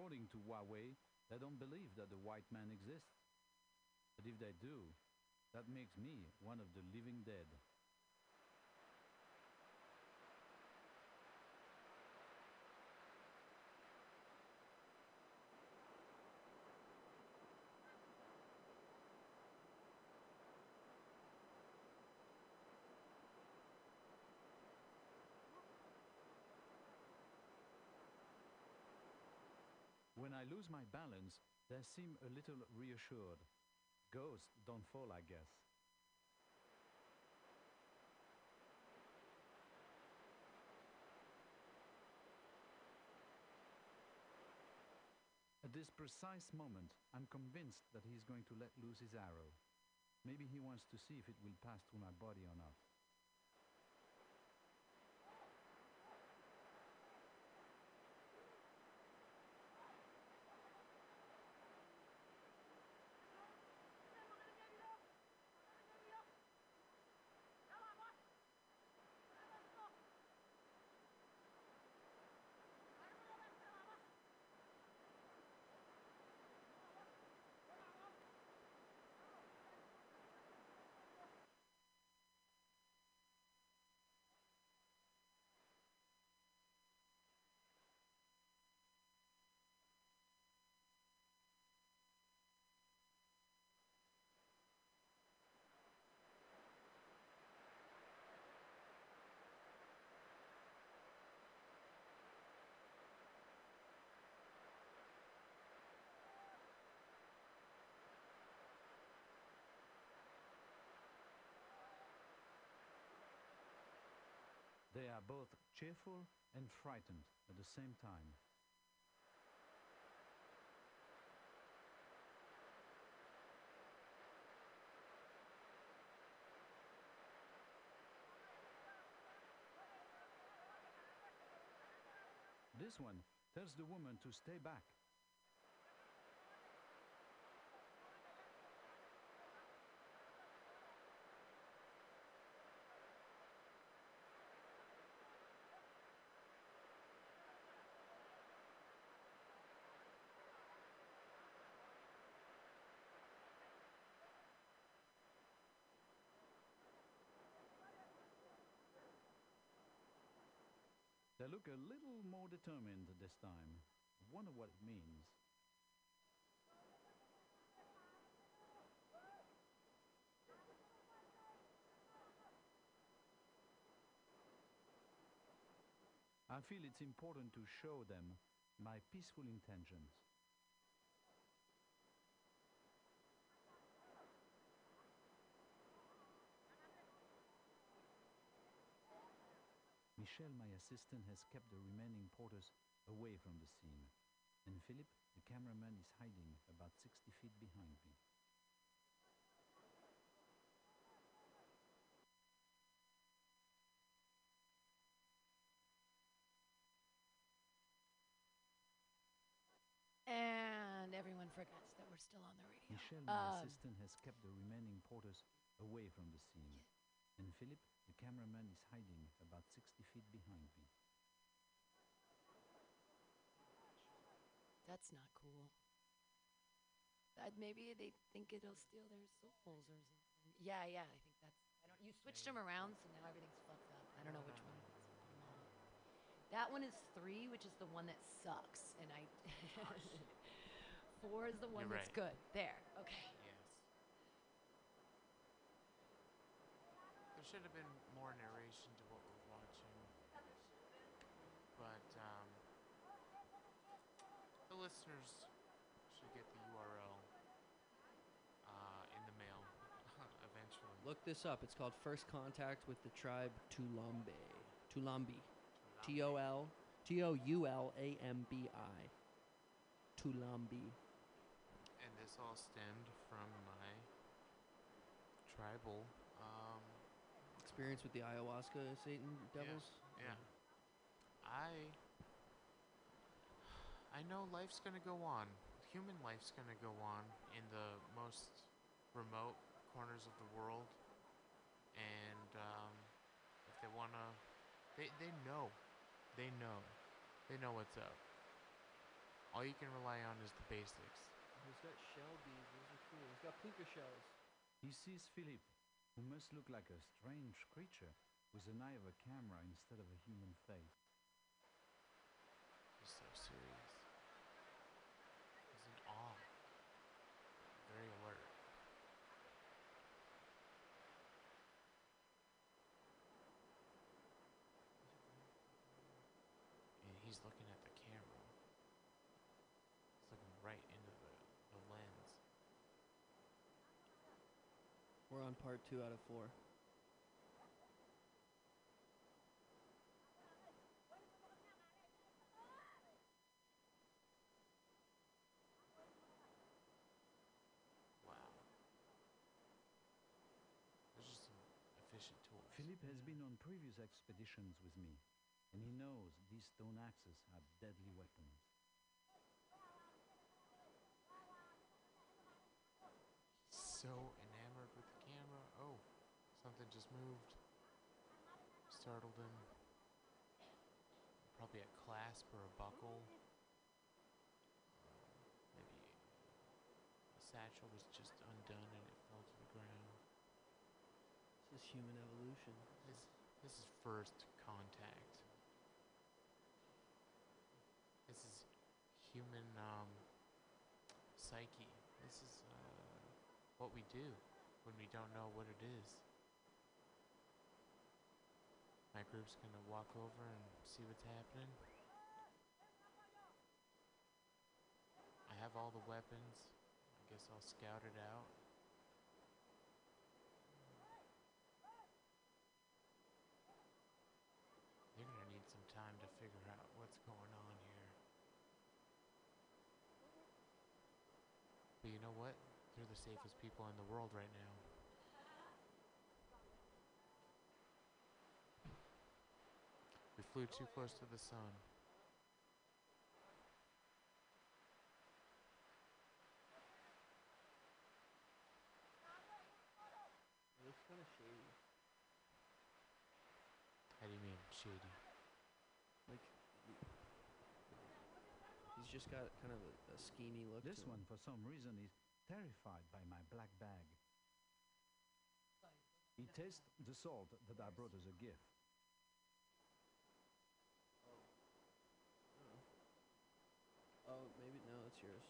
Speaker 18: According to Huawei, they don't believe that the white man exists. But if they do, that makes me one of the living dead. When I lose my balance, they seem a little reassured. Ghosts don't fall, I guess. At this precise moment, I'm convinced that he's going to let loose his arrow. Maybe he wants to see if it will pass through my body or not. They are both cheerful and frightened at the same time. This one tells the woman to stay back. Look a little more determined this time. Wonder what it means. I feel it's important to show them my peaceful intentions. Michel, my assistant, has kept the remaining porters away from the scene. And Philip, the cameraman, is hiding about 60 feet behind me.
Speaker 2: And everyone forgets that we're still on the radio.
Speaker 18: Michel, my
Speaker 2: Um,
Speaker 18: assistant, has kept the remaining porters away from the scene. And Philip, the cameraman, is hiding about 60 feet behind me.
Speaker 2: That's not cool. That maybe they think it'll steal their souls or something. Yeah, yeah, I think that's. I don't. You switched them around, so now everything's fucked up. I don't know which one it is. Put 'em all. That one is three, which is the one that sucks, and I. Four is the one
Speaker 6: You're
Speaker 2: that's
Speaker 6: right.
Speaker 2: good. There. Okay.
Speaker 6: Yes. There should have been more narration to what we're watching. But um, the listeners should get the URL uh, in the mail eventually.
Speaker 16: Look this up. It's called First Contact with the Tribe Tulambe. Toulambi. T O L T O U L A M B I. Toulambi.
Speaker 6: And this all stemmed from my tribal
Speaker 16: Experience with the ayahuasca Satan devils?
Speaker 6: Yeah. I I know life's gonna go on. Human life's gonna go on in the most remote corners of the world, and um, if they wanna, they they know, they know, they know what's up. All you can rely on is the basics.
Speaker 16: He's got shell beads. Those are cool. He's got puka shells.
Speaker 18: He sees Philip, who must look like a strange creature with an eye of a camera instead of a human face.
Speaker 6: So serious. He's in awe. Very alert. And he's looking at the camera. He's looking right into the, the lens.
Speaker 16: We're on part two out of four.
Speaker 6: Wow. Those are some efficient tools.
Speaker 18: Philip has been on previous expeditions with me, and he knows these stone axes are deadly weapons.
Speaker 6: so enamored with the camera. Oh, something just moved. Startled him. Probably a clasp or a buckle. Maybe a satchel was just undone and it fell to the ground.
Speaker 16: This is human evolution.
Speaker 6: This, this is first contact. This is human um, psyche. This is uh, what we do when we don't know what it is. My group's gonna walk over and see what's happening. I have all the weapons. I guess I'll scout it out. You're gonna need some time to figure out what's going on here. But you know what? They're the safest people in the world right now. We flew too close to the sun.
Speaker 16: It looks kind of shady.
Speaker 6: How do you mean shady?
Speaker 16: Like he's just got kind of a, a schemy look.
Speaker 18: This
Speaker 16: to him.
Speaker 18: one, for some reason, is terrified by my black bag. He tastes the salt that I brought as a gift.
Speaker 16: Oh, maybe yours.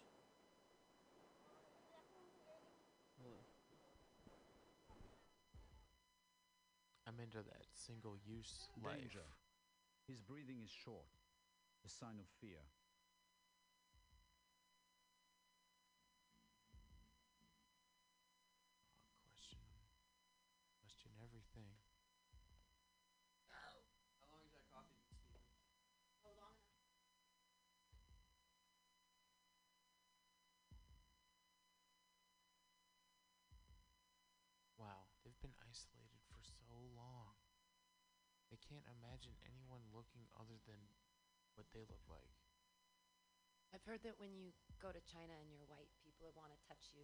Speaker 16: Hmm.
Speaker 6: I'm into that single use life.
Speaker 18: His breathing is short, a sign of fear.
Speaker 6: Can't imagine anyone looking other than what they look like.
Speaker 2: I've heard that when you go to China and you're white, people want to touch you,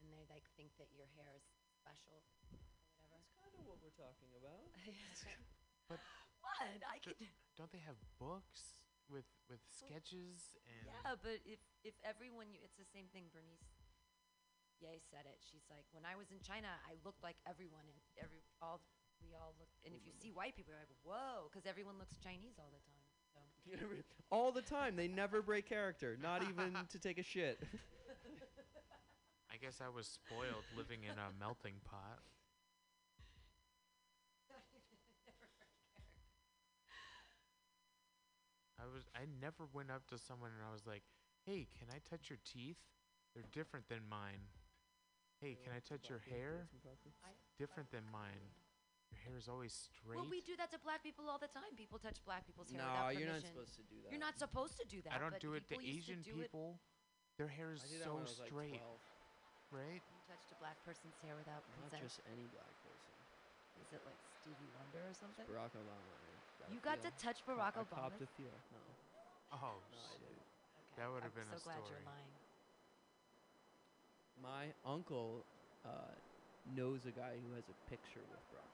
Speaker 2: and they like think that your hair is special. Or whatever.
Speaker 16: That's kind of what we're talking about.
Speaker 6: But
Speaker 2: what? I could.
Speaker 6: don't they have books with with sketches and
Speaker 2: Yeah, but if if everyone, you, it's the same thing. Bernice Ye said it. She's like, when I was in China, I looked like everyone, and every all we all look. And if you see white people, you're like, whoa, because everyone looks Chinese all the time. So.
Speaker 16: All the time. They never break character, not even to take a shit.
Speaker 6: I guess I was spoiled living in a melting pot. I was I never went up to someone and I was like, "Hey, can I touch your teeth? They're different than mine." Hey, can I touch your hair? Different than mine. Your hair is always straight.
Speaker 2: Well, we do that to black people all the time. People touch black people's hair
Speaker 16: No,
Speaker 2: without
Speaker 16: you're not supposed to do that.
Speaker 2: You're
Speaker 16: that.
Speaker 2: not supposed to do that.
Speaker 6: I don't
Speaker 2: but
Speaker 6: do it to
Speaker 2: people used
Speaker 6: Asian
Speaker 2: do it.
Speaker 6: people. Their hair is
Speaker 16: I did that
Speaker 6: so
Speaker 16: when I was, like,
Speaker 6: straight,
Speaker 16: 12.
Speaker 6: right?
Speaker 2: You touched a black person's hair without
Speaker 16: Not
Speaker 2: consent.
Speaker 16: just any black person.
Speaker 2: Is it like Stevie Wonder or something?
Speaker 16: Barack Obama. I got a
Speaker 2: You got to
Speaker 16: feel.
Speaker 2: touch
Speaker 16: Co-
Speaker 2: Barack
Speaker 16: I copped
Speaker 2: Obama?
Speaker 16: a feel. No.
Speaker 6: Oh,
Speaker 16: No, I didn't.
Speaker 6: that would have
Speaker 2: I'm
Speaker 6: been
Speaker 2: so
Speaker 6: a
Speaker 2: glad
Speaker 6: story.
Speaker 2: you're lying.
Speaker 16: My uncle uh, knows a guy who has a picture with Barack Obama.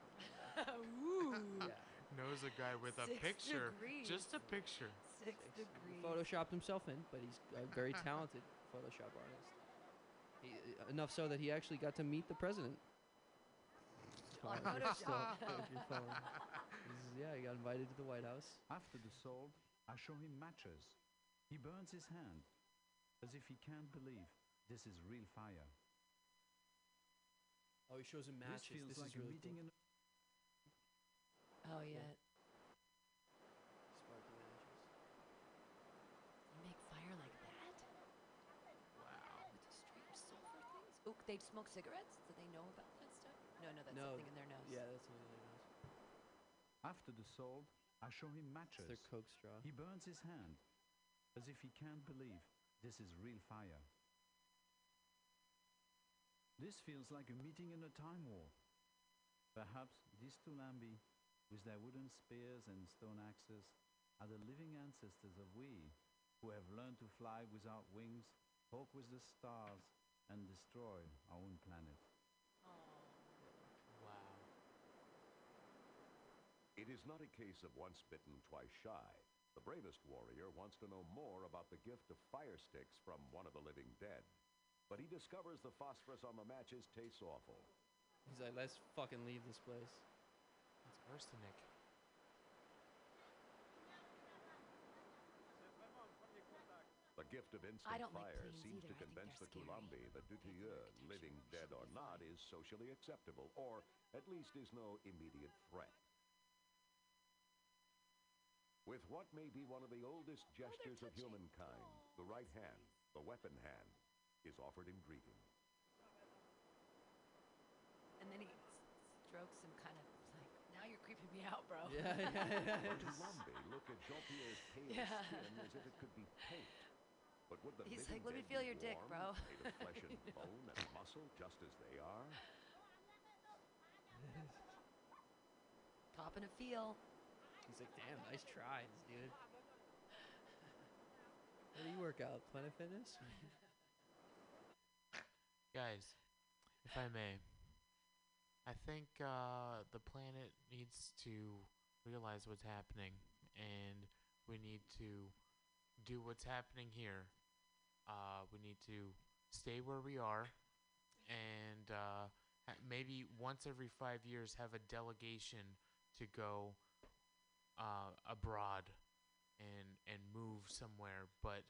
Speaker 2: Ooh.
Speaker 16: yeah.
Speaker 6: Knows a guy with a
Speaker 2: Six
Speaker 6: picture,
Speaker 2: degrees.
Speaker 6: just a picture.
Speaker 2: Six
Speaker 16: He
Speaker 2: degrees.
Speaker 16: photoshopped himself in, but he's a very talented Photoshop artist. He, enough so that he actually got to meet the president.
Speaker 2: On
Speaker 16: Oh, if you're
Speaker 2: Photoshop.
Speaker 16: if you're following. This is- yeah, he got invited to the White House.
Speaker 18: After the sold, I show him matches. He burns his hand, as if he can't believe this is real fire.
Speaker 16: Oh, he shows him matches.
Speaker 18: This
Speaker 16: matches.
Speaker 18: feels
Speaker 16: This,
Speaker 18: like
Speaker 16: is
Speaker 18: a
Speaker 16: really
Speaker 18: meeting
Speaker 16: cool.
Speaker 18: in
Speaker 2: Oh yeah.
Speaker 16: Sparky matches.
Speaker 2: You make fire like that?
Speaker 6: Wow.
Speaker 2: With the strange sulfur things? Oh, they smoke cigarettes? Do they know about that stuff? No, no, that's
Speaker 16: no,
Speaker 2: something in their nose.
Speaker 16: Yeah, that's something in their nose.
Speaker 18: After the sold, I show him
Speaker 16: It's
Speaker 18: matches.
Speaker 16: their Coke straw.
Speaker 18: He burns his hand, as if he can't believe this is real fire. This feels like a meeting in a time war. Perhaps these two Toulambi, with their wooden spears and stone axes, are the living ancestors of we, who have learned to fly without wings, talk with the stars, and destroy our own planet.
Speaker 6: Wow.
Speaker 17: It is not a case of once bitten, twice shy. The bravest warrior wants to know more about the gift of fire sticks from one of the living dead. But he discovers the phosphorus on the matches tastes awful.
Speaker 16: He's like, let's fucking leave this place.
Speaker 6: It's arsenic.
Speaker 17: The gift of instant
Speaker 2: I don't like
Speaker 17: fire seems
Speaker 2: either.
Speaker 17: to
Speaker 2: I think
Speaker 17: convince
Speaker 2: they're
Speaker 17: the Toulambi that Dutilleux, living dead or not, is socially acceptable, or at least is no immediate threat. With what may be one of the oldest gestures of humankind, the right hand, the weapon hand, is offered in greeting.
Speaker 2: And then he strokes him kind of like, now you're creeping me out, bro.
Speaker 16: Yeah, yeah, yeah.
Speaker 17: The Toulambi look at Jean-Pierre's pale
Speaker 2: Yeah.
Speaker 17: skin as if it could be paint. But would the
Speaker 2: He's like, "Let me
Speaker 17: dead
Speaker 2: feel
Speaker 17: be
Speaker 2: your dick,
Speaker 17: warm,
Speaker 2: bro."
Speaker 17: Made of flesh and bone and muscle, just as they are.
Speaker 2: Copping a feel.
Speaker 16: He's like, damn, nice tries, dude. Where do you work out? Planet Fitness?
Speaker 6: Guys, if I may, I think uh, the planet needs to realize what's happening, and we need to do what's happening here. Uh, we need to stay where we are, and uh, ha- maybe once every five years have a delegation to go uh, abroad and and move somewhere. But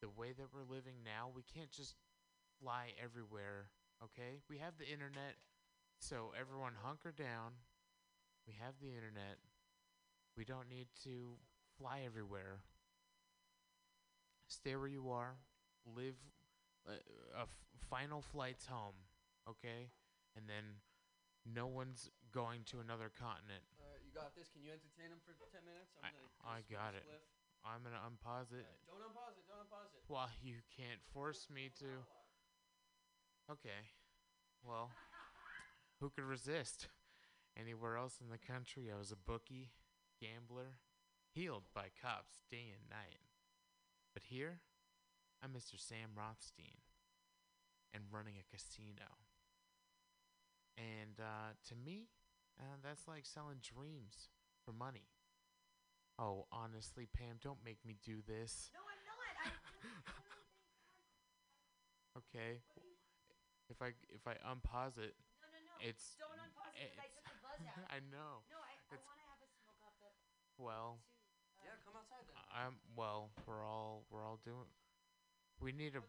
Speaker 6: the way that we're living now, we can't just fly everywhere. Okay, we have the internet, so everyone hunker down. We have the internet. We don't need to fly everywhere. Stay where you are. Live uh, a f- final flights home. Okay, and then no one's going to another continent.
Speaker 16: Alright, you got this. Can you entertain him for 10 minutes?
Speaker 6: I,
Speaker 16: I'm gonna
Speaker 6: I
Speaker 16: go
Speaker 6: got it.
Speaker 16: spliff.
Speaker 6: I'm gonna unpause it.
Speaker 16: Alright, Don't unpause it. Don't unpause it.
Speaker 6: Well, you can't force me to. Okay. Well, who could resist? Anywhere else in the country, I was a bookie, gambler, healed by cops day and night. But here, I'm Mr. Sam Rothstein and running a casino. And uh, to me, uh, that's like selling dreams for money. Oh, honestly, Pam, don't make me do this.
Speaker 2: No, I'm not.
Speaker 6: Okay. If I if I unpause it. It's
Speaker 2: Don't unpause it 'cause I took the buzz out.
Speaker 6: I know.
Speaker 2: No, I, I want to have a smoke off the.
Speaker 6: Well,
Speaker 16: Yeah, come outside then.
Speaker 6: I'm well. We're all we're all doing. We need a.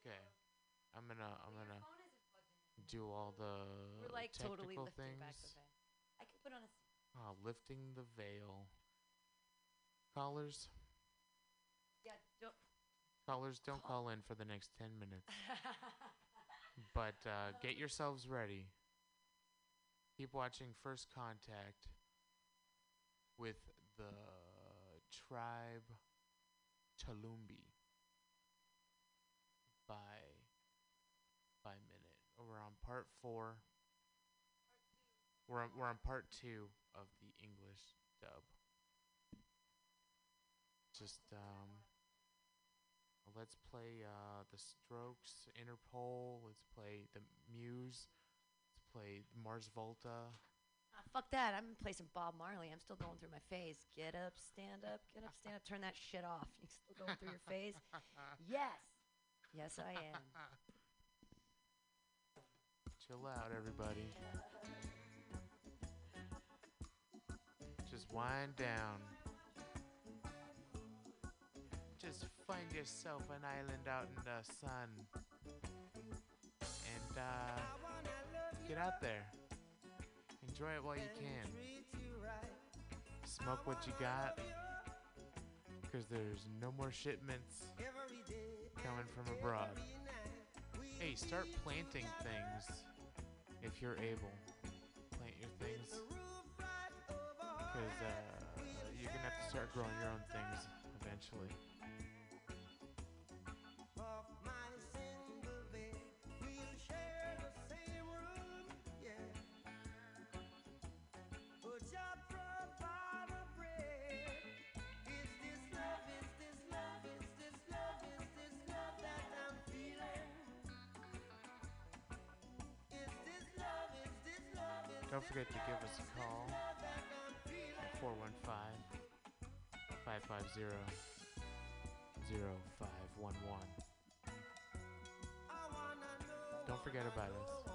Speaker 6: Okay, I'm gonna I'm gonna do all the
Speaker 2: We're like totally
Speaker 6: technical
Speaker 2: lifting
Speaker 6: things.
Speaker 2: back the veil. I could put on a. s-
Speaker 6: Ah, lifting the veil. Callers,
Speaker 2: Yeah, don't.
Speaker 6: callers, don't call in for the next ten minutes. but uh, get yourselves ready. Keep watching First Contact with the tribe Chalumbi by by minute. We're on part four. We're on, we're on part two of the English dub. Just um, let's play uh, the Strokes, Interpol. Let's play the Muse. Let's play Mars Volta.
Speaker 2: Ah, fuck that. I'm gonna play some Bob Marley. I'm still going through my phase. Get up, stand up, get up, stand up. Turn that shit off. You still going through your phase? Yes. Yes, I am.
Speaker 6: Chill out, everybody. Just wind down. Just find yourself an island out in the sun. And uh, get out there. Enjoy it while you can. Smoke what you got. Because there's no more shipments coming from abroad. Hey, start planting things if you're able. Plant your things. Because uh, you're going to have to start growing your own things eventually. Don't forget to give us a call at 415 550 0511. Don't forget about us.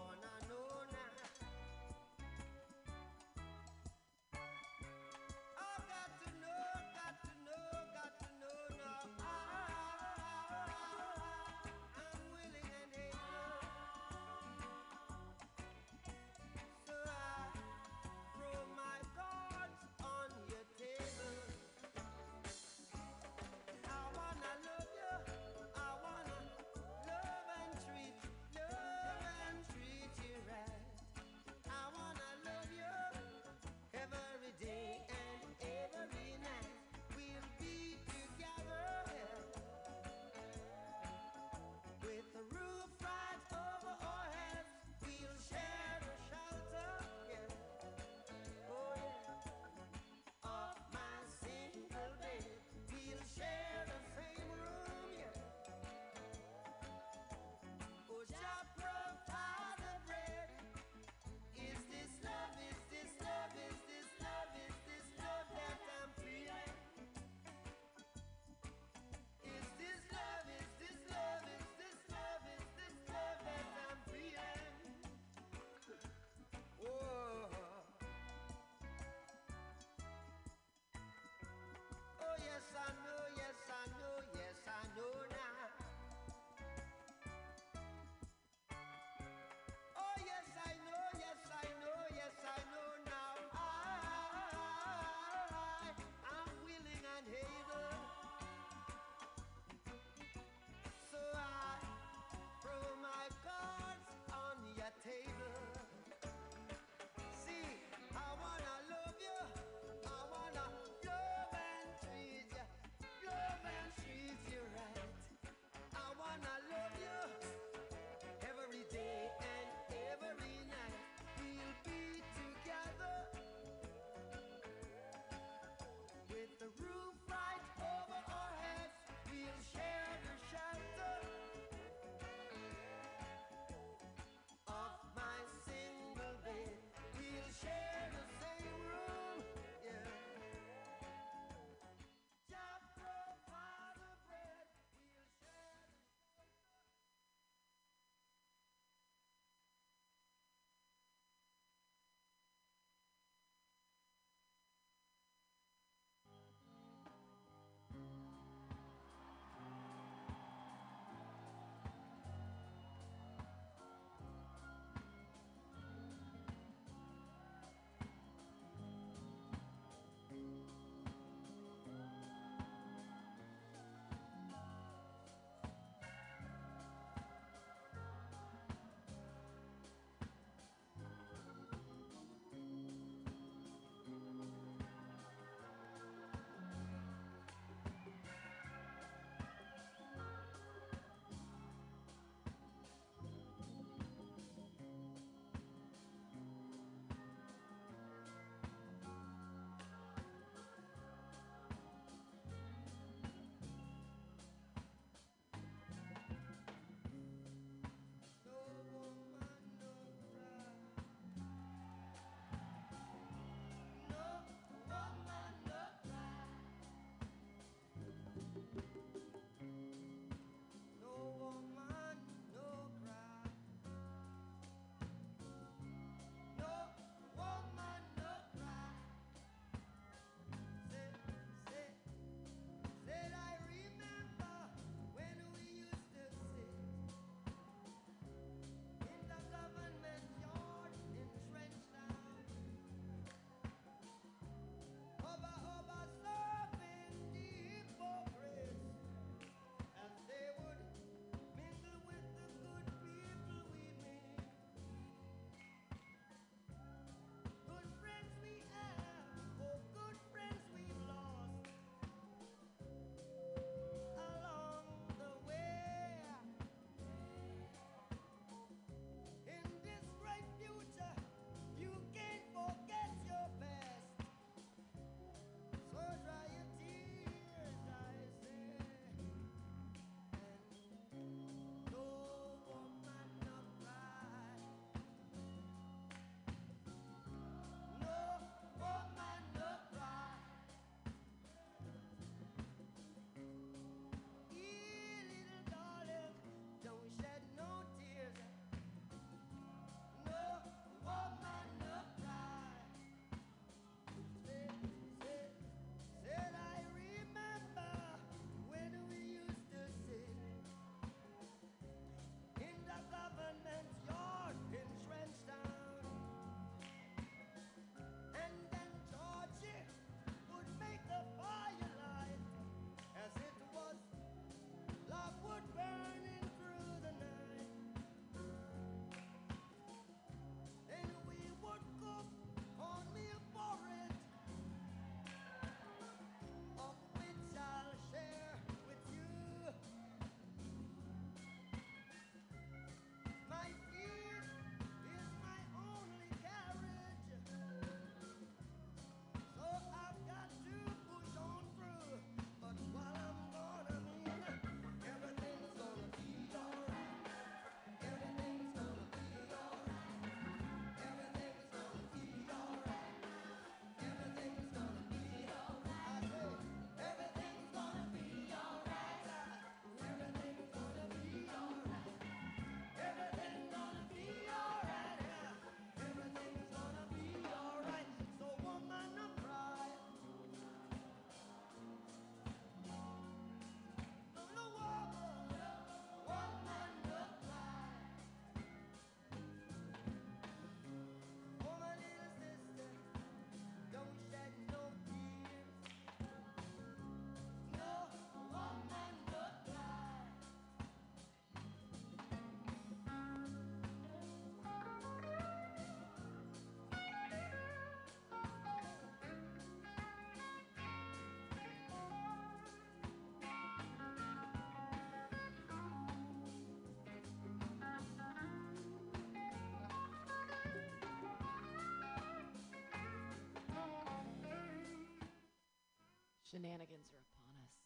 Speaker 2: Shenanigans are upon us.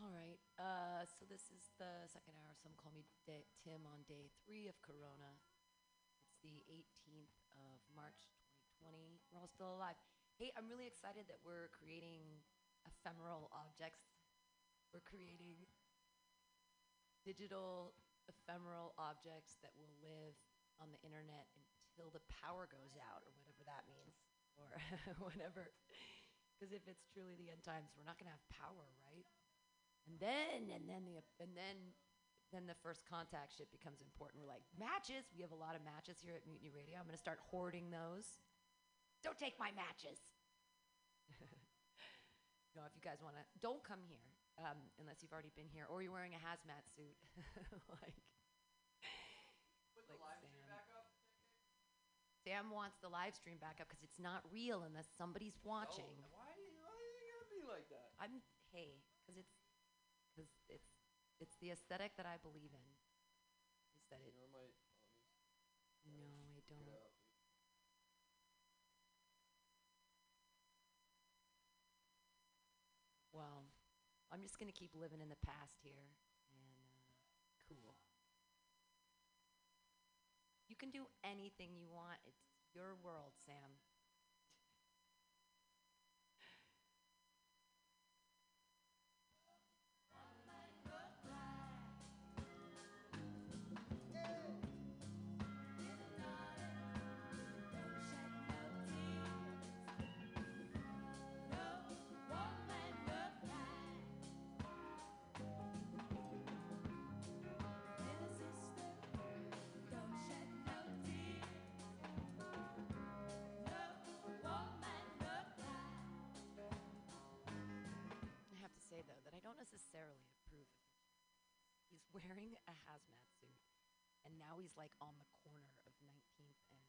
Speaker 2: All right. Uh, so this is the second hour. Some call me Tim on day three of Corona. It's the 18th of March 2020. We're all still alive. Hey, I'm really excited that we're creating ephemeral objects. We're creating digital ephemeral objects that will live on the internet until the power goes out, or whatever that means, or whatever. Because if it's truly the end times, we're not going to have power, right? And then, and then the, and then, then the first contact shit becomes important. We're like matches. We have a lot of matches here at Mutiny Radio. I'm going to start hoarding those. Don't take my matches. no, if you guys want to, don't come here um, unless you've already been here, or you're wearing a hazmat suit, like. like Sam. Sam wants the live stream back up because it's not real unless somebody's watching.
Speaker 16: Why like that?
Speaker 2: I'm hey, because it's because it's it's the aesthetic that I believe in. Is that it?
Speaker 16: My
Speaker 2: No, I don't. Well, I'm just gonna keep living in the past here, and uh, cool. You can do anything you want. It's your world, Sam. Wearing a hazmat suit, and now he's like on the corner of 19th and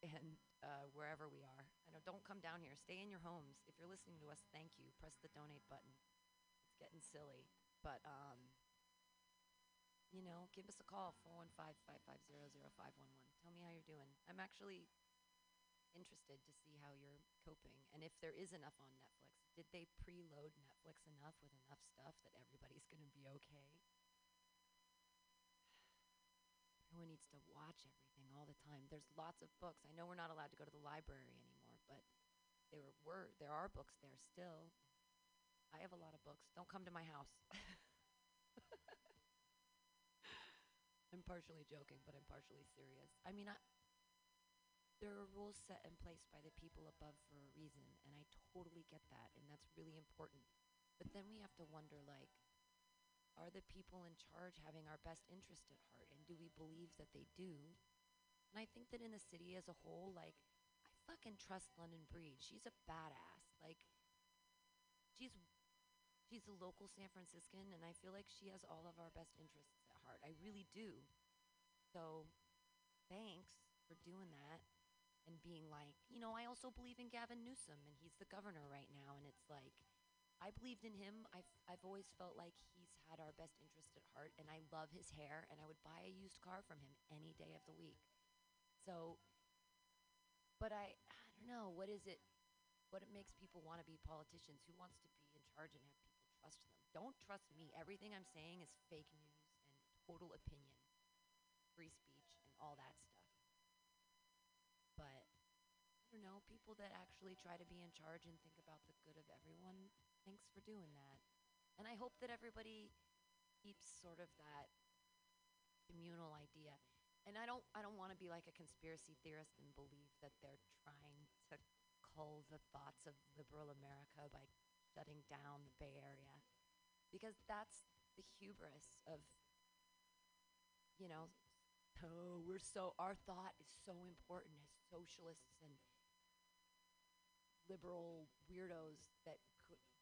Speaker 2: and uh, wherever we are. I know. Don't come down here. Stay in your homes. If you're listening to us, thank you. Press the donate button. It's getting silly, but um, you know, give us a call 415-550-0511. Tell me how you're doing. I'm actually interested to see how you're coping and if there is enough on Netflix. Did they preload Netflix enough with enough stuff that everybody's going to be okay? Everyone needs to watch everything all the time. There's lots of books. I know we're not allowed to go to the library anymore, but there were there are books there still. I have a lot of books. Don't come to my house. I'm partially joking, but I'm partially serious. I mean, I, there are rules set in place by the people above for a reason, and I totally get that, and that's really important. But then we have to wonder, like, are the people in charge having our best interest at heart, and do we believe that they do? And I think that in the city as a whole, like, I fucking trust London Breed. She's a badass. Like, she's she's a local San Franciscan, and I feel like she has all of our best interests at heart. I really do. So, thanks for doing that and being like, you know, I also believe in Gavin Newsom, and he's the governor right now, and it's like, I believed in him. I've I've always felt like he's had our best interest at heart, and I love his hair, and I would buy a used car from him any day of the week. So, but I I don't know what is it, what it makes people want to be politicians? Who wants to be in charge and have people trust them? Don't trust me. Everything I'm saying is fake news and total opinion, free speech, and all that stuff. But I don't know, people that actually try to be in charge and think about the good of everyone, thanks for doing that. And I hope that everybody keeps sort of that communal idea. And I don't I don't want to be like a conspiracy theorist and believe that they're trying to cull the thoughts of liberal America by shutting down the Bay Area. Because that's the hubris of you know, oh, we're so our thought is so important as socialists and liberal weirdos that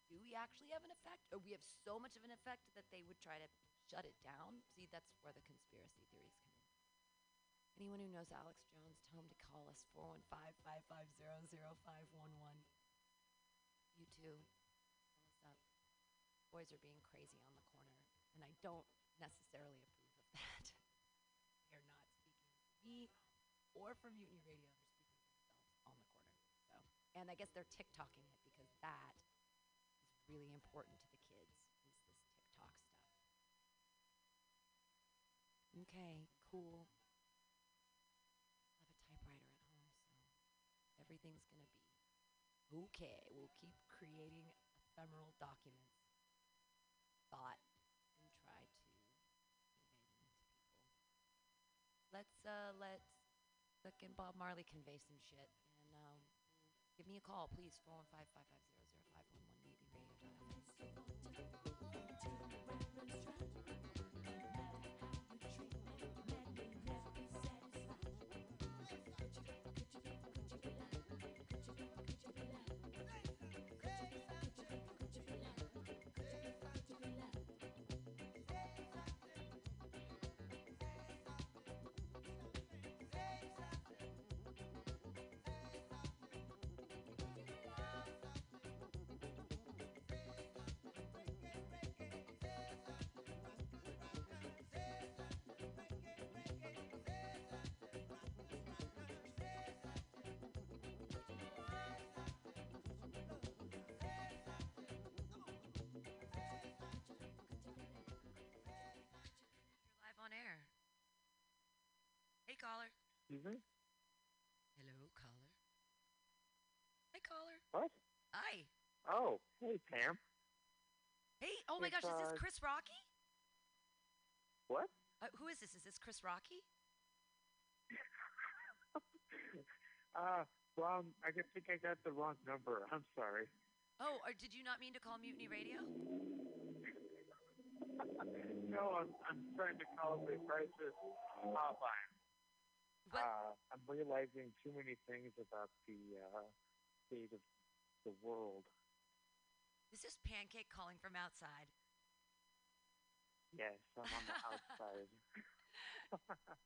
Speaker 2: do we actually have an effect? Or we have so much of an effect that they would try to shut it down? See, that's where the conspiracy theories come in. Anyone who knows Alex Jones, tell him to call us 415-550-0511. You too. Call us up. Boys are being crazy on the corner, and I don't necessarily approve of that. They're not speaking for me or for Mutiny Radio. They're speaking for themselves on the corner. So, And I guess they're TikToking it because that really important to the kids. Is this TikTok stuff? Okay, cool. I have a typewriter at home, so everything's gonna be okay. We'll keep creating ephemeral documents. Thought and try to to. Let's uh let fucking Bob Marley convey some shit and um give me a call, please. 415-550-0511 You're caller.
Speaker 21: Excuse me?
Speaker 2: Hello, caller. Hey caller.
Speaker 21: What?
Speaker 2: Hi.
Speaker 21: Oh, hey, Pam.
Speaker 2: Hey, oh my
Speaker 21: It's,
Speaker 2: gosh, is this Chris Rocky?
Speaker 21: What?
Speaker 2: Uh, who is this? Is this Chris Rocky?
Speaker 21: Uh, well, I just think I got the wrong number. I'm sorry.
Speaker 2: Oh, or did you not mean to call Mutiny Radio?
Speaker 21: no, I'm, I'm trying to call the crisis hotline. Uh, I'm realizing too many things about the uh, state of the world.
Speaker 2: This is Pancake calling from outside.
Speaker 21: Yes, I'm on the outside.